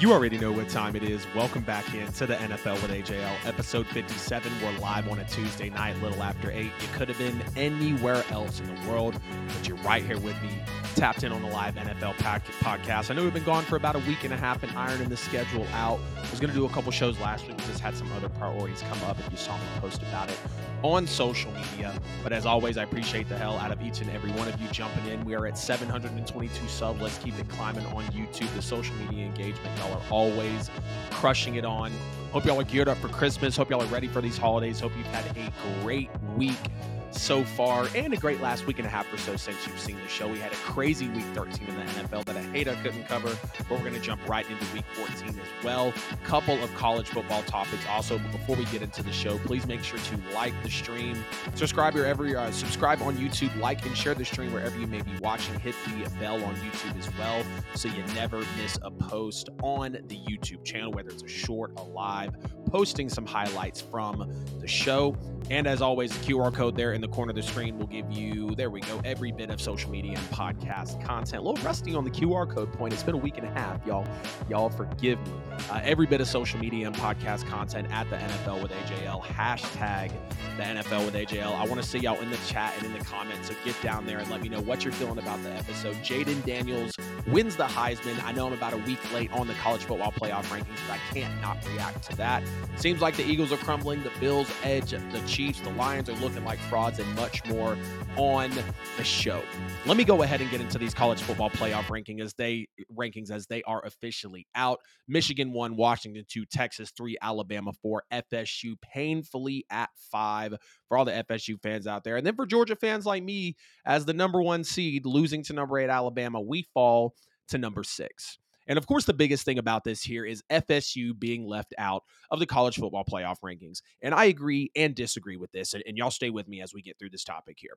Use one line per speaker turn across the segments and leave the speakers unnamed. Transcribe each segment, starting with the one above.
You already know what time it is. Welcome back in to the NFL with AJL, episode 57. We're live on a Tuesday night, little after 8. You could have been anywhere else in the world, but you're right here with me, tapped in on the live NFL podcast. I know we've been gone for about a week and a half and ironing the schedule out. I was going to do a couple shows last week, just had some other priorities come up. If you saw me post about it on social media. But as always, I appreciate the hell out of each and every one of you jumping in. We are at 722 subs. Let's keep it climbing on YouTube. The social media engagement, y'all are always crushing it on. Hope y'all are geared up for Christmas. Hope y'all are ready for these holidays. Hope you've had a great week so far and a great last week and a half or so since you've seen the show. We had a crazy week 13 in the NFL that I hate I couldn't cover, but we're going to jump right into week 14 as well. Couple of college football topics also, but before we get into the show, please make sure to like the stream, subscribe wherever you uh, subscribe on YouTube, like and share the stream wherever you may be watching. Hit the bell on YouTube as well so you never miss a post on the YouTube channel, whether it's a short, a live, posting some highlights from the show. And as always, the QR code there in the corner of the screen will give you, there we go, every bit of social media and podcast content. A little rusty on the QR code point. It's been a week and a half, y'all. Y'all forgive me. Uh, every bit of social media and podcast content at the NFL with AJL. Hashtag the NFL with AJL. I want to see y'all in the chat and in the comments. So get down there and let me know what you're feeling about the episode. Jayden Daniels wins the Heisman. I know I'm about a week late on the college football playoff rankings, but I can't not react to that. Seems like the Eagles are crumbling. The Bills edge the Chiefs. The Lions are looking like frauds and much more on the show. Let me go ahead and get into these college football playoff ranking as they rankings as they are officially out. Michigan 1, Washington 2, Texas 3, Alabama 4, FSU painfully at 5 for all the FSU fans out there. And then for Georgia fans like me as the number 1 seed losing to number 8 Alabama, we fall to number 6. And of course, the biggest thing about this here is FSU being left out of the college football playoff rankings. And I agree and disagree with this. And, and y'all stay with me as we get through this topic here.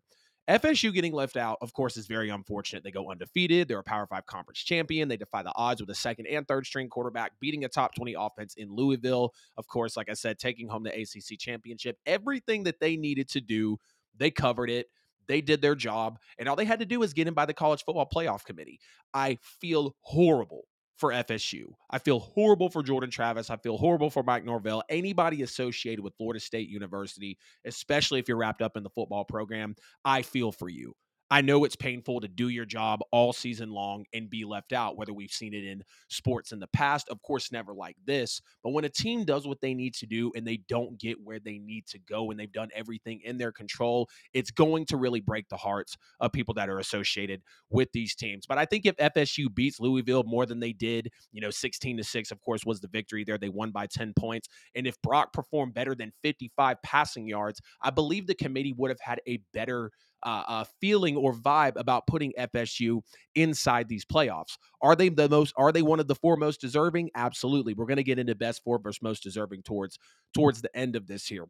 FSU getting left out, of course, is very unfortunate. They go undefeated. They're a Power Five conference champion. They defy the odds with a second and third string quarterback, beating a top 20 offense in Louisville. Of course, like I said, taking home the ACC championship. Everything that they needed to do, they covered it. They did their job, and all they had to do was get in by the college football playoff committee. I feel horrible for FSU. I feel horrible for Jordan Travis. I feel horrible for Mike Norvell. Anybody associated with Florida State University, especially if you're wrapped up in the football program, I feel for you. I know it's painful to do your job all season long and be left out, whether we've seen it in sports in the past. Of course, never like this. But when a team does what they need to do and they don't get where they need to go and they've done everything in their control, it's going to really break the hearts of people that are associated with these teams. But I think if FSU beats Louisville more than they did, you know, 16 to 6, of course, was the victory there. They won by 10 points. And if Brock performed better than 55 passing yards, I believe the committee would have had a better uh, uh, feeling or vibe about putting FSU inside these playoffs. Are they the most? Are they one of the four most deserving? Absolutely. We're going to get into best four versus most deserving towards towards the end of this here.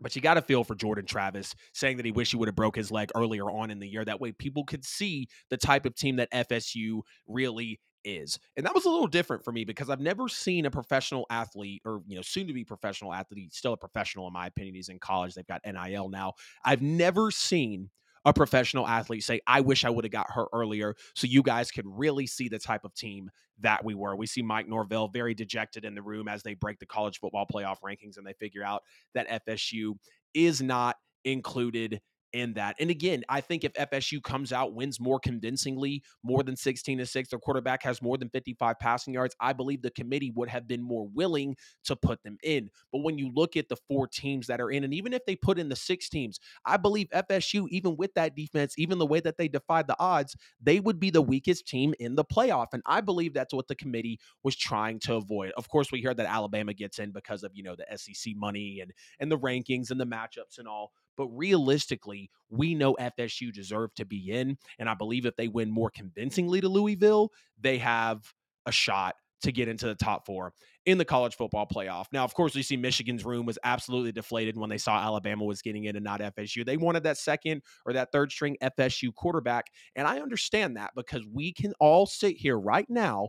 But you got to feel for Jordan Travis saying that he wish he would have broke his leg earlier on in the year. That way, people could see the type of team that FSU really is. And that was a little different for me because I've never seen a professional athlete or, you know, soon to be professional athlete, still a professional in my opinion. He's in college. They've got NIL now. I've never seen a professional athlete say, I wish I would have got hurt earlier so you guys could really see the type of team that we were. We see Mike Norvell very dejected in the room as they break the college football playoff rankings and they figure out that FSU is not included in that. And again, I think if FSU comes out, wins more convincingly, more than 16 to 6, their quarterback has more than 55 passing yards, I believe the committee would have been more willing to put them in. But when you look at the four teams that are in, and even if they put in the six teams, I believe FSU, even with that defense, even the way that they defied the odds, they would be the weakest team in the playoff. And I believe that's what the committee was trying to avoid. Of course, we heard that Alabama gets in because of, you know, the SEC money and and the rankings and the matchups and all. But realistically, we know FSU deserve to be in. And I believe if they win more convincingly to Louisville, they have a shot to get into the top four in the college football playoff. Now, of course, we see Michigan's room was absolutely deflated when they saw Alabama was getting in and not FSU. They wanted that second or that third string FSU quarterback. And I understand that because we can all sit here right now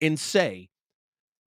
and say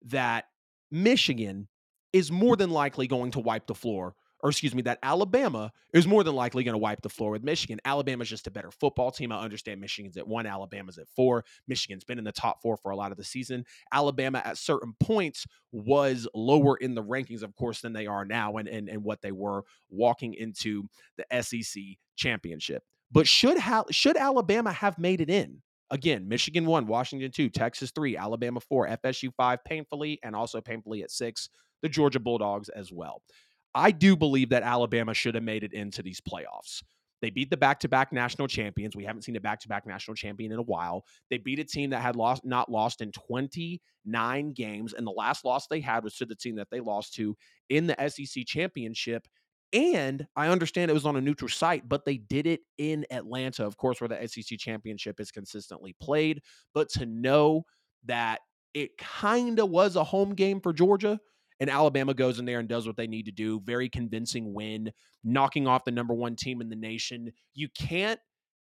that Michigan is more than likely going to wipe the floor or excuse me, that Alabama is more than likely going to wipe the floor with Michigan. Alabama's just a better football team. I understand Michigan's at one, Alabama's at four. Michigan's been in the top four for a lot of the season. Alabama at certain points was lower in the rankings, of course, than they are now and, and, and what they were walking into the SEC championship. But should ha- should Alabama have made it in? Again, Michigan one, Washington two, Texas three, Alabama four, FSU five, painfully, and also painfully at six, the Georgia Bulldogs as well. I do believe that Alabama should have made it into these playoffs. They beat the back-to-back national champions. We haven't seen a back-to-back national champion in a while. They beat a team that had lost not lost in 29 games and the last loss they had was to the team that they lost to in the SEC championship. And I understand it was on a neutral site, but they did it in Atlanta, of course, where the SEC championship is consistently played. But to know that it kind of was a home game for Georgia and Alabama goes in there and does what they need to do. Very convincing win, knocking off the number one team in the nation. You can't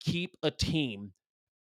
keep a team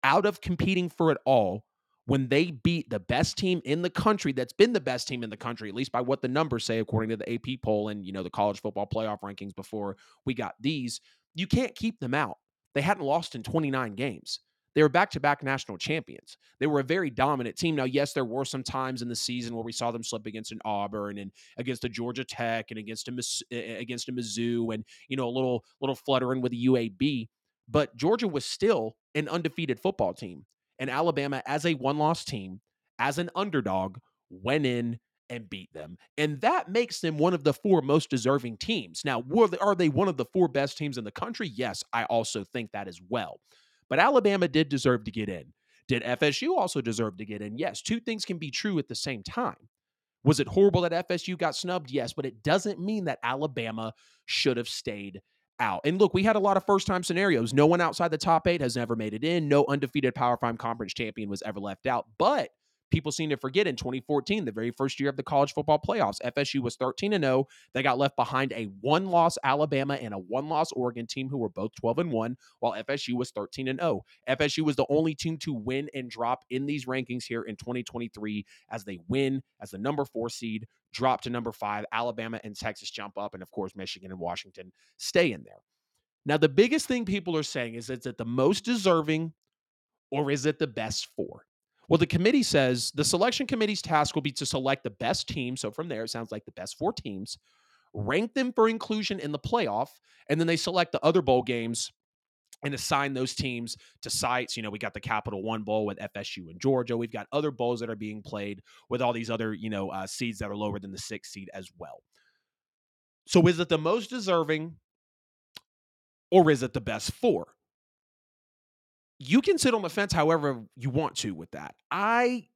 out of competing for it all when they beat the best team in the country that's been the best team in the country at least by what the numbers say according to the AP poll and you know the college football playoff rankings before we got these you can't keep them out they hadn't lost in 29 games they were back to back national champions. They were a very dominant team. Now, yes, there were some times in the season where we saw them slip against an Auburn and against a Georgia Tech and against a against a Mizzou and you know a little little fluttering with the UAB. But Georgia was still an undefeated football team, and Alabama, as a one loss team, as an underdog, went in and beat them. And that makes them one of the four most deserving teams. Now, are they one of the four best teams in the country? Yes, I also think that as well. But Alabama did deserve to get in. Did FSU also deserve to get in? Yes. Two things can be true at the same time. Was it horrible that FSU got snubbed? Yes, but it doesn't mean that Alabama should have stayed out. And look, we had a lot of first time scenarios. No one outside the top eight has ever made it in. No undefeated Power Five conference champion was ever left out. But people seem to forget in 2014, the very first year of the college football playoffs, FSU was 13 and 0. They got left behind a one loss Alabama and a one loss Oregon team who were both 12 and 1, while FSU was 13 and 0. FSU was the only team to win and drop in these rankings here in 2023 as they win as the number four seed, drop to number five. Alabama and Texas jump up, and of course, Michigan and Washington stay in there. Now, the biggest thing people are saying is, is it the most deserving or is it the best four? Well, the committee says the selection committee's task will be to select the best team. So from there, it sounds like the best four teams, rank them for inclusion in the playoff, and then they select the other bowl games and assign those teams to sites. You know, we got the Capital One Bowl with FSU and Georgia. We've got other bowls that are being played with all these other, you know, uh, seeds that are lower than the sixth seed as well. So is it the most deserving or is it the best four? You can sit on the fence however you want to with that. I,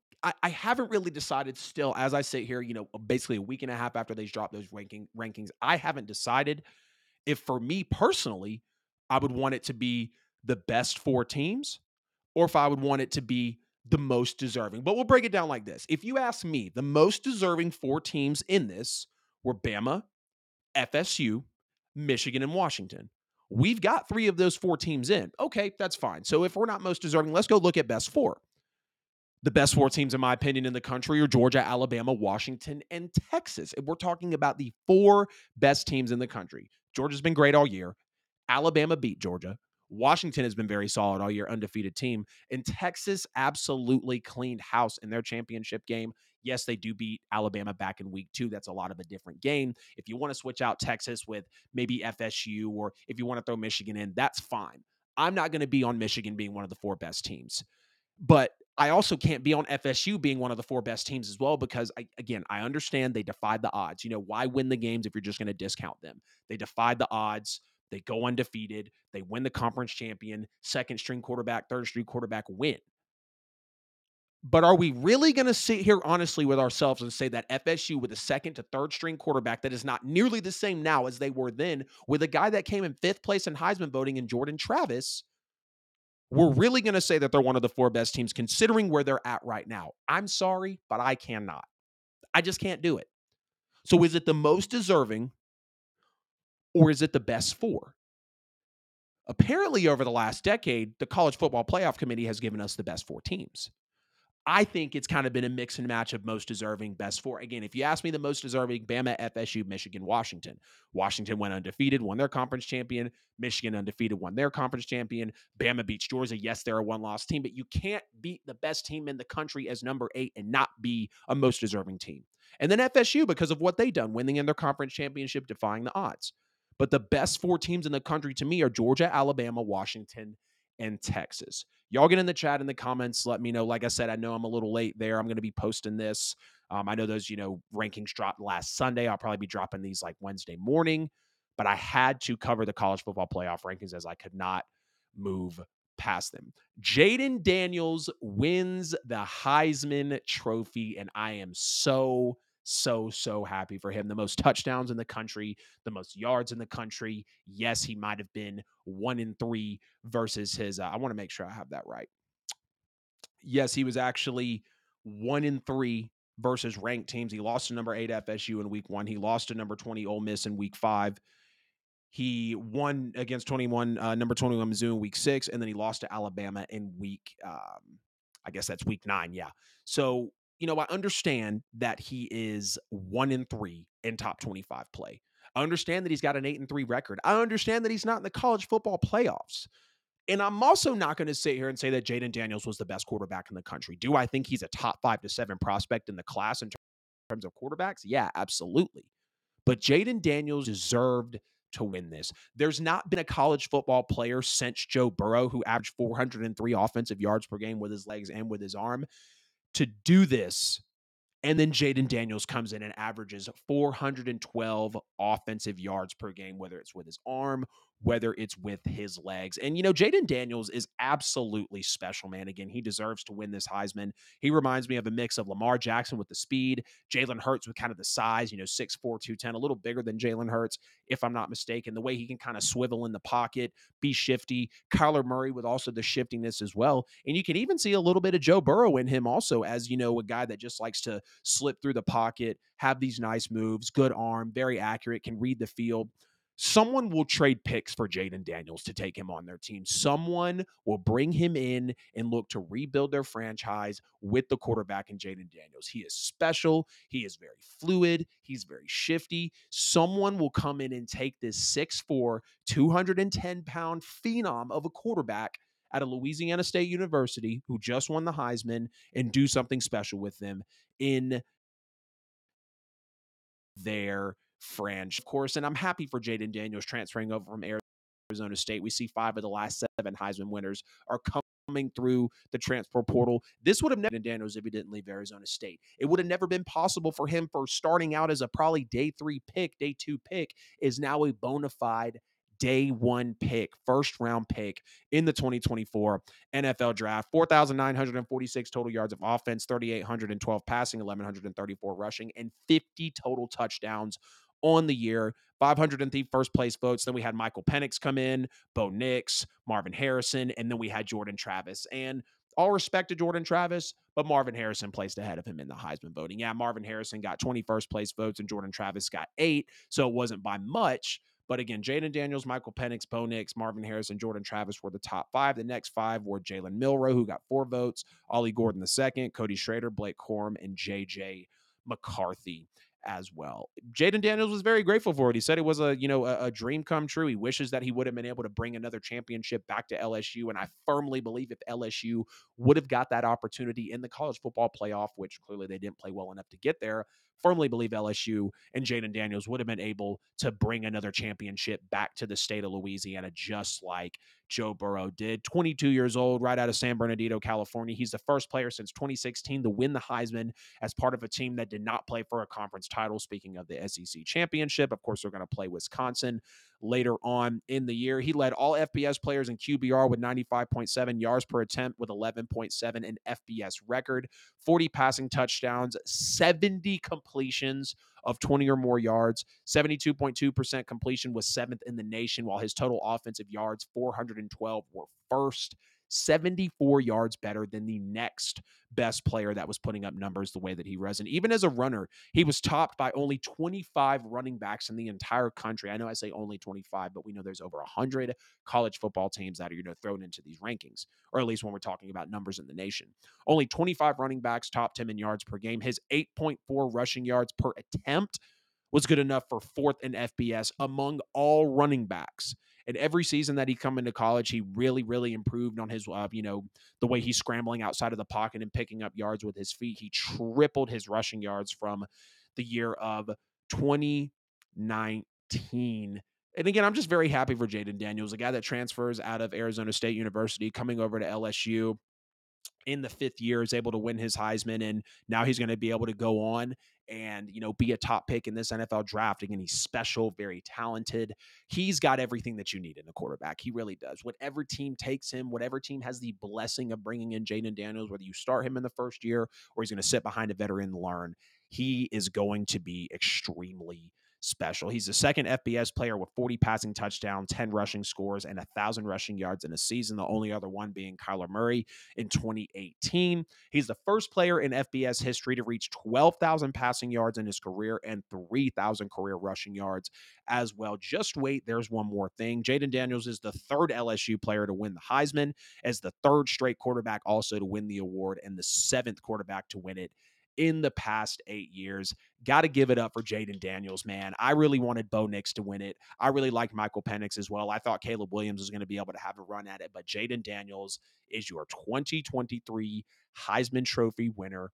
I haven't really decided still as I sit here, you know, uh, basically a week and a half after they dropped those ranking rankings. I haven't decided if for me personally, I would want it to be the best four teams or if I would want it to be the most deserving. But we'll break it down like this. If you ask me, the most deserving four teams in this were Bama, FSU, Michigan, and Washington. We've got three of those four teams in. Okay, that's fine. So if we're not most deserving, let's go look at best four. The best four teams, in my opinion, in the country are Georgia, Alabama, Washington, and Texas. And we're talking about the four best teams in the country. Georgia's been great all year. Alabama beat Georgia. Washington has been very solid all year, undefeated team. And Texas absolutely cleaned house in their championship game. Yes, they do beat Alabama back in week two. That's a lot of a different game. If you want to switch out Texas with maybe FSU or if you want to throw Michigan in, that's fine. I'm not going to be on Michigan being one of the four best teams. But I also can't be on FSU being one of the four best teams as well because I, again, I understand they defied the odds. You know, why win the games if you're just going to discount them? They defied the odds. They go undefeated. They win the conference champion, second string quarterback, third string quarterback win. But are we really going to sit here honestly with ourselves and say that FSU with a second to third string quarterback that is not nearly the same now as they were then, with a guy that came in fifth place in Heisman voting in Jordan Travis, we're really going to say that they're one of the four best teams considering where they're at right now? I'm sorry, but I cannot. I just can't do it. So is it the most deserving or is it the best four? Apparently, over the last decade, the College Football Playoff Committee has given us the best four teams. I think it's kind of been a mix and match of most deserving best four. Again, if you ask me the most deserving, Bama, FSU, Michigan, Washington. Washington went undefeated, won their conference champion. Michigan undefeated, won their conference champion. Bama beats Georgia. Yes, they're a one loss team, but you can't beat the best team in the country as number eight and not be a most deserving team. And then FSU, because of what they done, winning in their conference championship, defying the odds. But the best four teams in the country to me are Georgia, Alabama, Washington, and Texas. Y'all get in the chat in the comments. Let me know. Like I said, I know I'm a little late there. I'm going to be posting this. Um, I know those, you know, rankings dropped last Sunday. I'll probably be dropping these like Wednesday morning, but I had to cover the college football playoff rankings as I could not move past them. Jayden Daniels wins the Heisman Trophy, and I am so so, so happy for him. The most touchdowns in the country, the most yards in the country. Yes, he might have been one in three versus his. Uh, I want to make sure I have that right. Yes, he was actually one in three versus ranked teams. He lost to number eight FSU in week one. He lost to number 20 Ole Miss in week five. He won against 21, uh, number 21 Mizzou in week six, and then he lost to Alabama in week, um, I guess that's week nine. Yeah. So you know, I understand that he is one in three in top 25 play. I understand that he's got an eight and three record. I understand that he's not in the college football playoffs. And I'm also not going to sit here and say that Jayden Daniels was the best quarterback in the country. Do I think he's a top five to seven prospect in the class in terms of quarterbacks? Yeah, absolutely. But Jayden Daniels deserved to win this. There's not been a college football player since Joe Burrow who averaged 403 offensive yards per game with his legs and with his arm to do this. And then Jayden Daniels comes in and averages 412 offensive yards per game, whether it's with his arm whether it's with his legs. And, you know, Jayden Daniels is absolutely special, man. Again, he deserves to win this Heisman. He reminds me of a mix of Lamar Jackson with the speed, Jalen Hurts with kind of the size, you know, 6'4, 210, a little bigger than Jalen Hurts, if I'm not mistaken. The way he can kind of swivel in the pocket, be shifty. Kyler Murray with also the shiftiness as well. And you can even see a little bit of Joe Burrow in him also, as, you know, a guy that just likes to slip through the pocket, have these nice moves, good arm, very accurate, can read the field someone will trade picks for Jayden Daniels to take him on their team. Someone will bring him in and look to rebuild their franchise with the quarterback in Jayden Daniels. He is special. He is very fluid. He's very shifty. Someone will come in and take this 6'4, 210 pound phenom of a quarterback at a Louisiana State University who just won the Heisman and do something special with them in their franchise, of course. And I'm happy for Jayden Daniels transferring over from Arizona State. We see five of the last seven Heisman winners are coming through the transfer portal. This would have never been Daniels if he didn't leave Arizona State. It would have never been possible for him for starting out as a probably day three pick, day two pick, is now a bona fide day one pick, first round pick in the 2024 NFL draft. 4,946 total yards of offense, 3,812 passing, 1,134 rushing, and 50 total touchdowns on the year. 503 first place votes. Then we had Michael Penix come in, Bo Nix, Marvin Harrison, and then we had Jordan Travis. And all respect to Jordan Travis, but Marvin Harrison placed ahead of him in the Heisman voting. Yeah, Marvin Harrison got 21st place votes and Jordan Travis got eight. So it wasn't by much. But again, Jayden Daniels, Michael Penix, Bo Nix, Marvin Harrison, Jordan Travis were the top five. The next five were Jalen Milroe, who got four votes, Ollie Gordon the second, Cody Schrader, Blake Corum, and JJ McCarthy as well. Jayden Daniels was very grateful for it. He said it was a you know a, a, dream come true. He wishes that he would have been able to bring another championship back to LSU, and I firmly believe if LSU would have got that opportunity in the college football playoff, which clearly they didn't play well enough to get there, firmly believe LSU and Jayden Daniels would have been able to bring another championship back to the state of Louisiana, just like Joe Burrow did. 22 years old, right out of San Bernardino, California. He's the first player since 2016 to win the Heisman as part of a team that did not play for a conference title. Speaking of the SEC championship, of course, they're going to play Wisconsin later on in the year. He led all FBS players in QBR with 95.7 yards per attempt with 11.7 in FBS record, 40 passing touchdowns, 70 completions of 20 or more yards. 72.2% completion was seventh in the nation, while his total offensive yards, 412, were first. 74 yards better than the next best player that was putting up numbers the way that he was. And even as a runner, he was topped by only 25 running backs in the entire country. I know I say only 25, but we know there's over 100 college football teams that are, you know, thrown into these rankings, or at least when we're talking about numbers in the nation. Only 25 running backs topped him in yards per game. His 8.4 rushing yards per attempt was good enough for fourth in FBS among all running backs. And every season that he come into college, he really, really improved on his, uh, you know, the way he's scrambling outside of the pocket and picking up yards with his feet. He tripled his rushing yards from the year of 2019. And again, I'm just very happy for Jayden Daniels, a guy that transfers out of Arizona State University, coming over to LSU in the fifth year is able to win his Heisman, and now he's going to be able to go on and you know be a top pick in this NFL draft. Again, he's special, very talented. He's got everything that you need in a quarterback. He really does. Whatever team takes him, whatever team has the blessing of bringing in Jayden Daniels, whether you start him in the first year or he's going to sit behind a veteran and learn, he is going to be extremely special. He's the second FBS player with 40 passing touchdowns, 10 rushing scores, and 1,000 rushing yards in a season. The only other one being Kyler Murray in 2018. He's the first player in FBS history to reach 12,000 passing yards in his career and 3,000 career rushing yards as well. Just wait, there's one more thing. Jayden Daniels is the third LSU player to win the Heisman, as the third straight quarterback also to win the award, and the seventh quarterback to win it in the past eight years. Got to give it up for Jayden Daniels, man. I really wanted Bo Nix to win it. I really liked Michael Penix as well. I thought Caleb Williams was going to be able to have a run at it, but Jayden Daniels is your 2023 Heisman Trophy winner.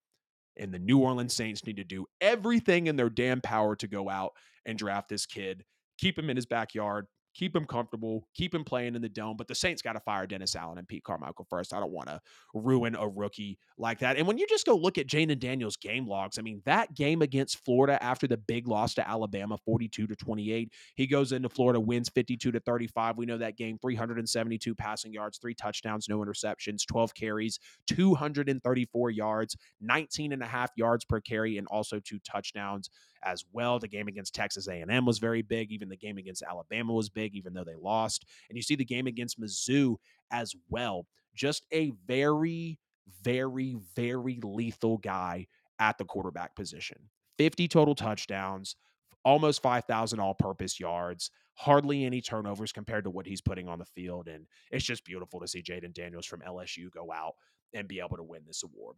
And the New Orleans Saints need to do everything in their damn power to go out and draft this kid, keep him in his backyard, keep him comfortable, keep him playing in the dome. But the Saints got to fire Dennis Allen and Pete Carmichael first. I don't want to ruin a rookie like that. And when you just go look at Jayden Daniels' game logs, I mean, that game against Florida after the big loss to Alabama, 42 to 28, he goes into Florida, wins 52 to 35. We know that game, 372 passing yards, three touchdowns, no interceptions, 12 carries, 234 yards, 19 and a half yards per carry, and also two touchdowns as well. The game against Texas A&M was very big. Even the game against Alabama was big, even though they lost. And you see the game against Mizzou as well. Just a very, very, very lethal guy at the quarterback position. 50 total touchdowns, almost 5,000 all purpose yards, hardly any turnovers compared to what he's putting on the field. And it's just beautiful to see Jayden Daniels from LSU go out and be able to win this award.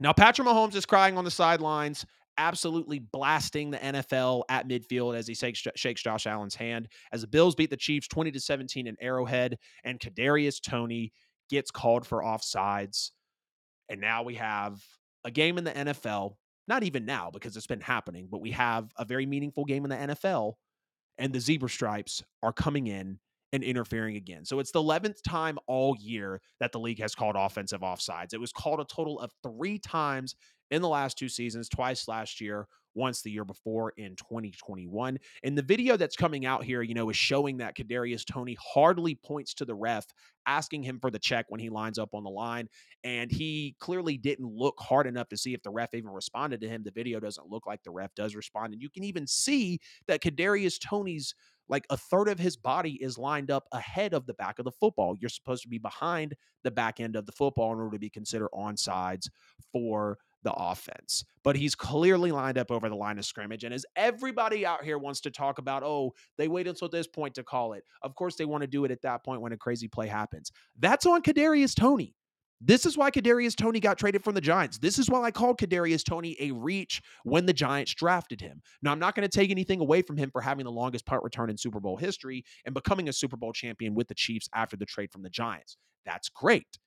Now, Patrick Mahomes is crying on the sidelines absolutely blasting the NFL at midfield as he shakes, Josh Allen's hand. As the Bills beat the Chiefs 20 to 17 in Arrowhead, and Kadarius Toney gets called for offsides. And now we have a game in the NFL, not even now because it's been happening, but we have a very meaningful game in the NFL, and the zebra stripes are coming in and interfering again. So it's the 11th time all year that the league has called offensive offsides. It was called a total of three times in the last two seasons, twice last year, once the year before in 2021. And the video that's coming out here, you know, is showing that Kadarius Toney hardly points to the ref, asking him for the check when he lines up on the line. And he clearly didn't look hard enough to see if the ref even responded to him. The video doesn't look like the ref does respond. And you can even see that Kadarius Toney's like a third of his body is lined up ahead of the back of the football. You're supposed to be behind the back end of the football in order to be considered on sides for the offense. But he's clearly lined up over the line of scrimmage. And as everybody out here wants to talk about, oh, they wait until this point to call it. Of course, they want to do it at that point when a crazy play happens. That's on Kadarius Toney. This is why Kadarius Toney got traded from the Giants. This is why I called Kadarius Toney a reach when the Giants drafted him. Now, I'm not going to take anything away from him for having the longest punt return in Super Bowl history and becoming a Super Bowl champion with the Chiefs after the trade from the Giants. That's great.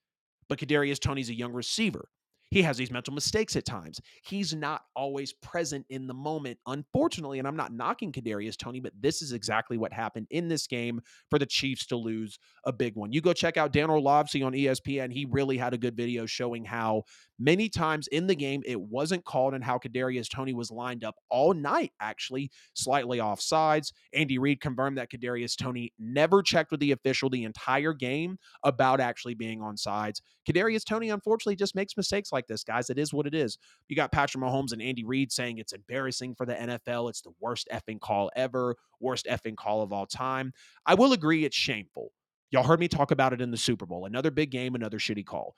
But Kadarius Toney's a young receiver. He has these mental mistakes at times. He's not always present in the moment, unfortunately. And I'm not knocking Kadarius Toney, but this is exactly what happened in this game for the Chiefs to lose a big one. You go check out Dan Orlovsky on ESPN. He really had a good video showing how many times in the game it wasn't called and how Kadarius Toney was lined up all night, actually slightly off sides. Andy Reid confirmed that Kadarius Toney never checked with the official the entire game about actually being on sides. Kadarius Toney, unfortunately just makes mistakes like this, guys. It is what it is. You got Patrick Mahomes and Andy Reid saying it's embarrassing for the NFL. It's the worst effing call ever, worst effing call of all time. I will agree it's shameful. Y'all heard me talk about it in the Super Bowl. Another big game, another shitty call.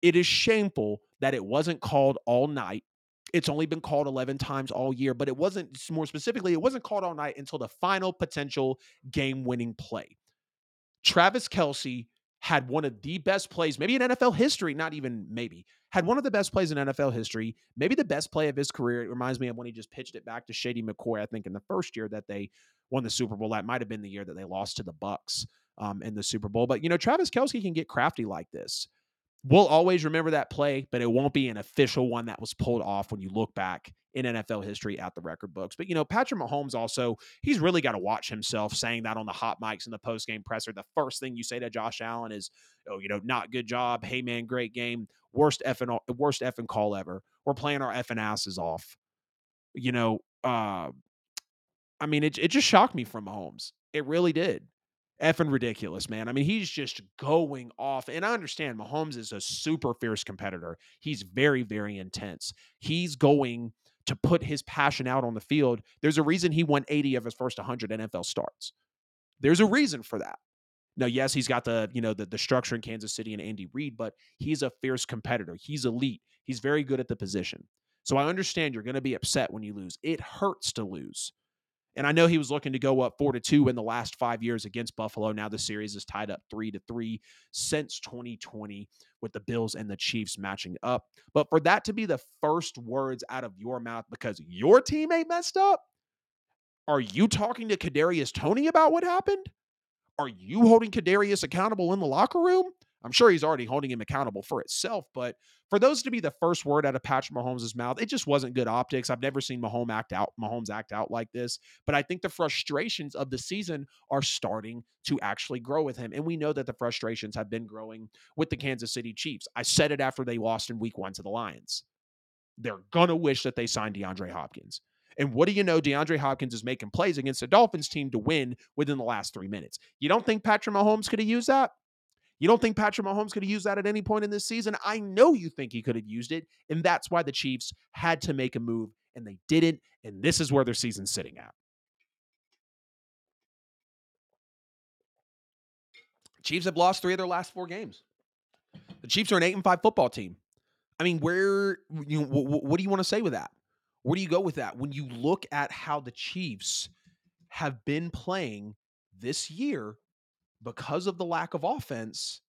It is shameful that it wasn't called all night. It's only been called 11 times all year, but it wasn't, more specifically, it wasn't called all night until the final potential game winning play. Travis Kelce had one of the best plays, maybe in NFL history, not even maybe, had one of the best plays in NFL history, maybe the best play of his career. It reminds me of when he just pitched it back to Shady McCoy, I think, in the first year that they won the Super Bowl. That might have been the year that they lost to the Bucs um, in the Super Bowl. But, you know, Travis Kelce can get crafty like this. We'll always remember that play, but it won't be an official one that was pulled off when you look back in NFL history at the record books. But, you know, Patrick Mahomes also, he's really got to watch himself saying that on the hot mics in the post game presser. The first thing you say to Josh Allen is, oh, you know, not good job. Hey, man, great game. Worst effing, worst effing call ever. We're playing our effing asses off. You know, uh, I mean, it, it just shocked me from Mahomes. It really did effing ridiculous, man. I mean, he's just going off. And I understand Mahomes is a super fierce competitor. He's very, very intense. He's going to put his passion out on the field. There's a reason he won 80 of his first 100 NFL starts. There's a reason for that. Now, yes, he's got the, you know, the, the structure in Kansas City and Andy Reid, but he's a fierce competitor. He's elite. He's very good at the position. So I understand you're going to be upset when you lose. It hurts to lose. And I know he was looking to go up four to two in the last five years against Buffalo. Now the series is tied up three to three since 2020 with the Bills and the Chiefs matching up. But for that to be the first words out of your mouth because your teammate messed up, are you talking to Kadarius Toney about what happened? Are you holding Kadarius accountable in the locker room? I'm sure he's already holding him accountable for itself, but for those to be the first word out of Patrick Mahomes' mouth, it just wasn't good optics. I've never seen Mahomes act out, Mahomes act out like this, but I think the frustrations of the season are starting to actually grow with him. And we know that the frustrations have been growing with the Kansas City Chiefs. I said it after they lost in week one to the Lions. They're gonna wish that they signed DeAndre Hopkins. And what do you know? DeAndre Hopkins is making plays against the Dolphins team to win within the last three minutes. You don't think Patrick Mahomes could have used that? You don't think Patrick Mahomes could have used that at any point in this season? I know you think he could have used it. And that's why the Chiefs had to make a move and they didn't. And this is where their season's sitting at. Chiefs have lost three of their last four games. The Chiefs are an eight and five football team. I mean, where you know, what, what do you want to say with that? Where do you go with that? When you look at how the Chiefs have been playing this year, because of the lack of offense,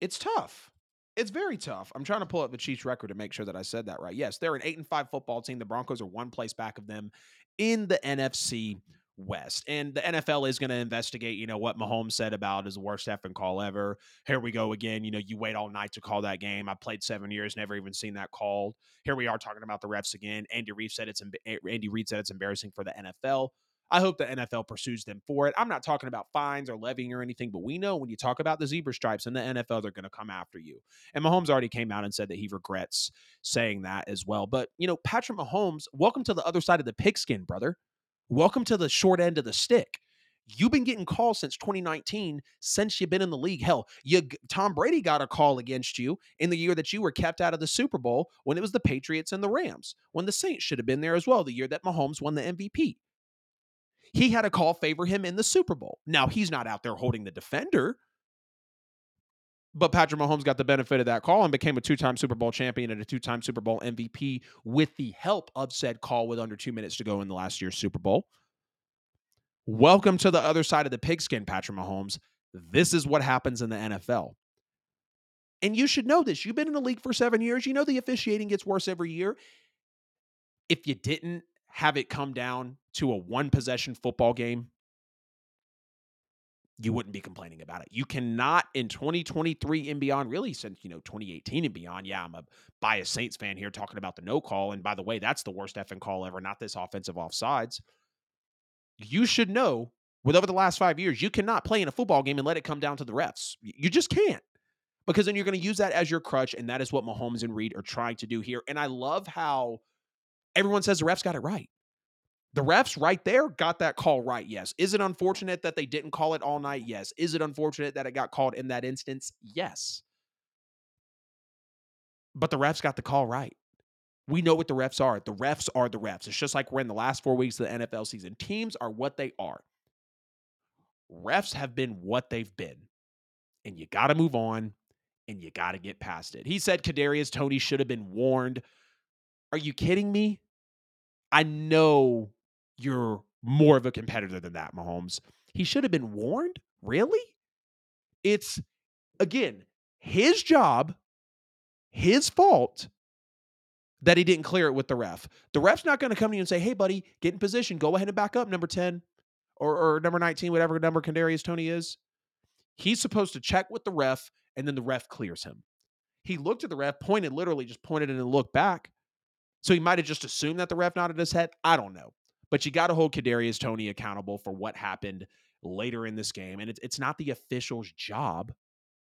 it's tough. It's very tough. I'm trying to pull up the Chiefs record to make sure that I said that right. Yes, they're an 8 and 5 football team. The Broncos are one place back of them in the NFC West. And the NFL is going to investigate, you know, what Mahomes said about his worst effing call ever. Here we go again. You know, you wait all night to call that game. I played seven years, never even seen that called. Here we are talking about the refs again. Andy Reid said it's eh, Andy Reid said it's embarrassing for the NFL. I hope the NFL pursues them for it. I'm not talking about fines or levying or anything, but we know when you talk about the zebra stripes in the NFL, they're going to come after you. And Mahomes already came out and said that he regrets saying that as well. But, you know, Patrick Mahomes, welcome to the other side of the pigskin, brother. Welcome to the short end of the stick. You've been getting calls since 2019, since you've been in the league. Hell, you Tom Brady got a call against you in the year that you were kept out of the Super Bowl when it was the Patriots and the Rams, when the Saints should have been there as well, the year that Mahomes won the MVP he had a call favor him in the Super Bowl. Now, he's not out there holding the defender, but Patrick Mahomes got the benefit of that call and became a two time Super Bowl champion and a two time Super Bowl MVP with the help of said call with under two minutes to go in the last year's Super Bowl. Welcome to the other side of the pigskin, Patrick Mahomes. This is what happens in the NFL. And you should know this. You've been in the league for seven years. You know the officiating gets worse every year. If you didn't, have it come down to a one possession football game, you wouldn't be complaining about it. You cannot in 2023 and beyond, really since you know 2018 and beyond. Yeah, I'm a biased Saints fan here talking about the no call. And by the way, that's the worst effing call ever, not this offensive offsides. You should know with over the last five years, you cannot play in a football game and let it come down to the refs. You just can't. Because then you're going to use that as your crutch, and that is what Mahomes and Reid are trying to do here. And I love how everyone says the refs got it right. The refs right there got that call right. Yes. Is it unfortunate that they didn't call it all night? Yes. Is it unfortunate that it got called in that instance? Yes. But the refs got the call right. We know what the refs are. The refs are the refs. It's just like we're in the last four weeks of the NFL season. Teams are what they are. Refs have been what they've been. and you got to move on and you got to get past it. He said Kadarius Toney should have been warned. Are you kidding me? I know you're more of a competitor than that, Mahomes. He should have been warned? Really? It's again, his job, his fault that he didn't clear it with the ref. The ref's not going to come to you and say, "Hey, buddy, get in position. Go ahead and back up, number ten or, or number nineteen, whatever number Kadarius Toney is." He's supposed to check with the ref, and then the ref clears him. He looked at the ref, pointed literally, just pointed and looked back. So he might have just assumed that the ref nodded his head. I don't know, but you got to hold Kadarius Toney accountable for what happened later in this game, and it's it's not the official's job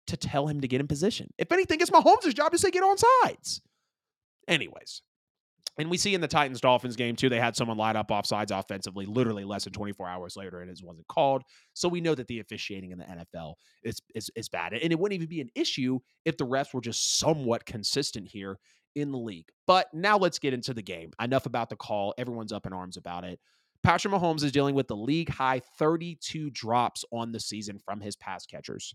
to tell him to get in position. If anything, it's Mahomes' job to say get on sides. Anyways, and we see in the Titans Dolphins game too, they had someone light up offsides offensively literally less than 24 hours later, and it wasn't called. So we know that the officiating in the NFL is, is, is bad. And it wouldn't even be an issue if the refs were just somewhat consistent here in the league. But now let's get into the game. Enough about the call. Everyone's up in arms about it. Patrick Mahomes is dealing with the league high 32 drops on the season from his pass catchers.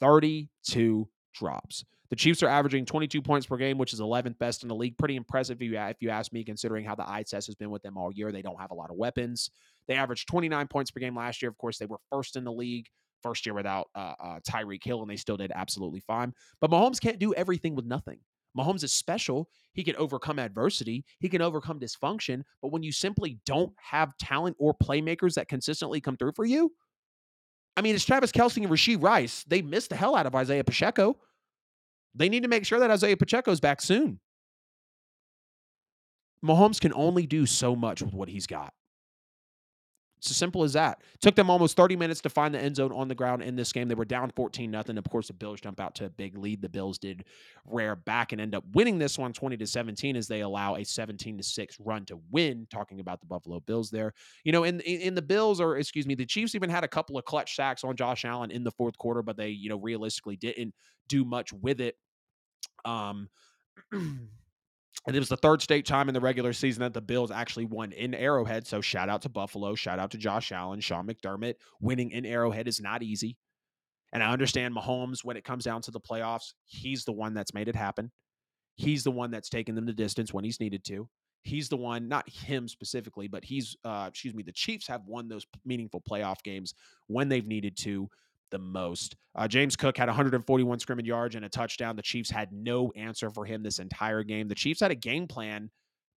32 drops. The Chiefs are averaging 22 points per game, which is 11th best in the league. Pretty impressive if you, ask me, considering how the eye test has been with them all year. They don't have a lot of weapons. They averaged 29 points per game last year. Of course, they were first in the league, first year without uh, uh, Tyreek Hill, and they still did absolutely fine. But Mahomes can't do everything with nothing. Mahomes is special. He can overcome adversity. He can overcome dysfunction. But when you simply don't have talent or playmakers that consistently come through for you, I mean, it's Travis Kelce and Rashee Rice. They missed the hell out of Isaiah Pacheco. They need to make sure that Isaiah Pacheco's back soon. Mahomes can only do so much with what he's got. It's as simple as that. Took them almost 30 minutes to find the end zone on the ground in this game. They were down 14 nothing. Of course, the Bills jump out to a big lead. The Bills did rare back and end up winning this one 20 to 17 as they allow a 17 to 6 run to win. Talking about the Buffalo Bills there. You know, in, in the Bills, or excuse me, the Chiefs even had a couple of clutch sacks on Josh Allen in the fourth quarter, but they, you know, realistically didn't do much with it. Um, and it was the third state time in the regular season that the Bills actually won in Arrowhead. So shout out to Buffalo, shout out to Josh Allen, Sean McDermott. Winning in Arrowhead is not easy. And I understand Mahomes when it comes down to the playoffs, he's the one that's made it happen. He's the one that's taken them the distance when he's needed to. He's the one, not him specifically, but he's, uh, excuse me, the Chiefs have won those meaningful playoff games when they've needed to the most. Uh, James Cook had 141 scrimmage yards and a touchdown. The Chiefs had no answer for him this entire game. The Chiefs had a game plan,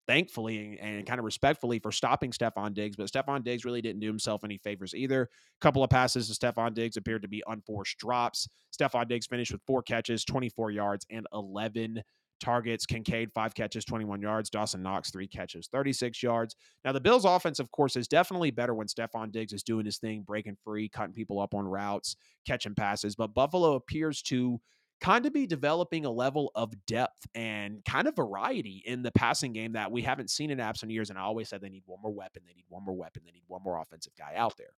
thankfully and, and kind of respectfully, for stopping Stefon Diggs, but Stefon Diggs really didn't do himself any favors either. A couple of passes to Stefon Diggs appeared to be unforced drops. Stefon Diggs finished with four catches, 24 yards, and 11 targets. Kincaid, five catches, 21 yards. Dawson Knox, three catches, 36 yards. Now, the Bills' offense, of course, is definitely better when Stefon Diggs is doing his thing, breaking free, cutting people up on routes, catching passes. But Buffalo appears to kind of be developing a level of depth and kind of variety in the passing game that we haven't seen in absent years. And I always said they need one more weapon. They need one more weapon. They need one more offensive guy out there.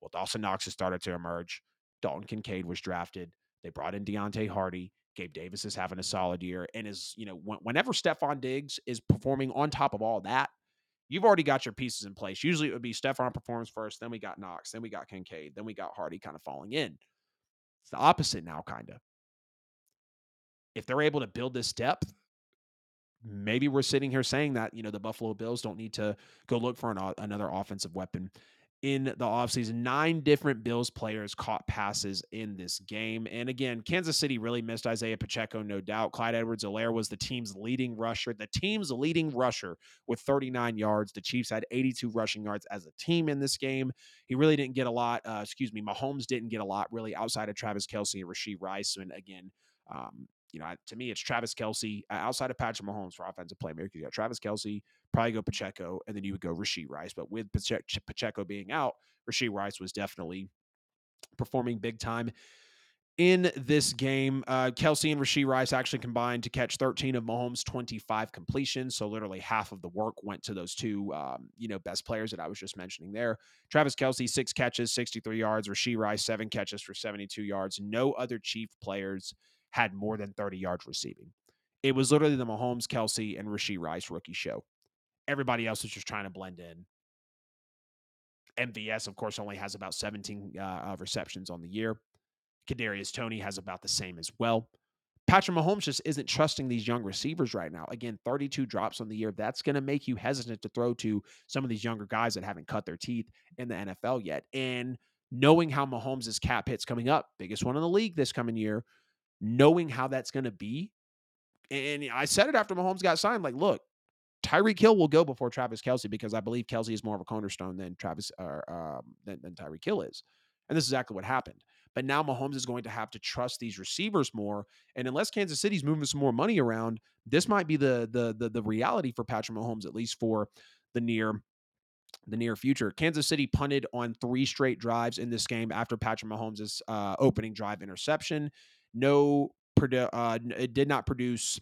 Well, Dawson Knox has started to emerge. Dalton Kincaid was drafted. They brought in Deonte Harty. Gabe Davis is having a solid year and is, you know, whenever Stefon Diggs is performing on top of all that, you've already got your pieces in place. Usually it would be Stefon performs first, then we got Knox, then we got Kincaid, then we got Harty kind of falling in. It's the opposite now, kind of. If they're able to build this depth, maybe we're sitting here saying that, you know, the Buffalo Bills don't need to go look for an, another offensive weapon in the offseason. Nine different Bills players caught passes in this game. And again, Kansas City really missed Isaiah Pacheco, no doubt. Clyde Edwards Helaire was the team's leading rusher, the team's leading rusher with 39 yards. The Chiefs had 82 rushing yards as a team in this game. He really didn't get a lot, uh, excuse me, Mahomes didn't get a lot really outside of Travis Kelce and Rashee Rice. And again, um, you know, to me, it's Travis Kelce outside of Patrick Mahomes for offensive playmaker. You got Travis Kelce, probably go Pacheco, and then you would go Rashee Rice. But with Pacheco being out, Rashee Rice was definitely performing big time in this game. Uh, Kelce and Rashee Rice actually combined to catch 13 of Mahomes' 25 completions. So literally half of the work went to those two, um, you know, best players that I was just mentioning there. Travis Kelce, six catches, 63 yards. Rashee Rice, seven catches for 72 yards. No other Chief players had more than 30 yards receiving. It was literally the Mahomes, Kelce, and Rashee Rice rookie show. Everybody else was just trying to blend in. MVS, of course, only has about 17 uh, receptions on the year. Kadarius Toney has about the same as well. Patrick Mahomes just isn't trusting these young receivers right now. Again, 32 drops on the year. That's going to make you hesitant to throw to some of these younger guys that haven't cut their teeth in the NFL yet. And knowing how Mahomes' cap hits coming up, biggest one in the league this coming year, knowing how that's going to be. And I said it after Mahomes got signed like, look, Tyreek Hill will go before Travis Kelce because I believe Kelce is more of a cornerstone than Travis or um, than, than Tyreek Hill is. And this is exactly what happened. But now Mahomes is going to have to trust these receivers more. And unless Kansas City's moving some more money around, this might be the the the, the reality for Patrick Mahomes, at least for the near the near future. Kansas City punted on three straight drives in this game after Patrick Mahomes' uh, opening drive interception. No, uh, it did not produce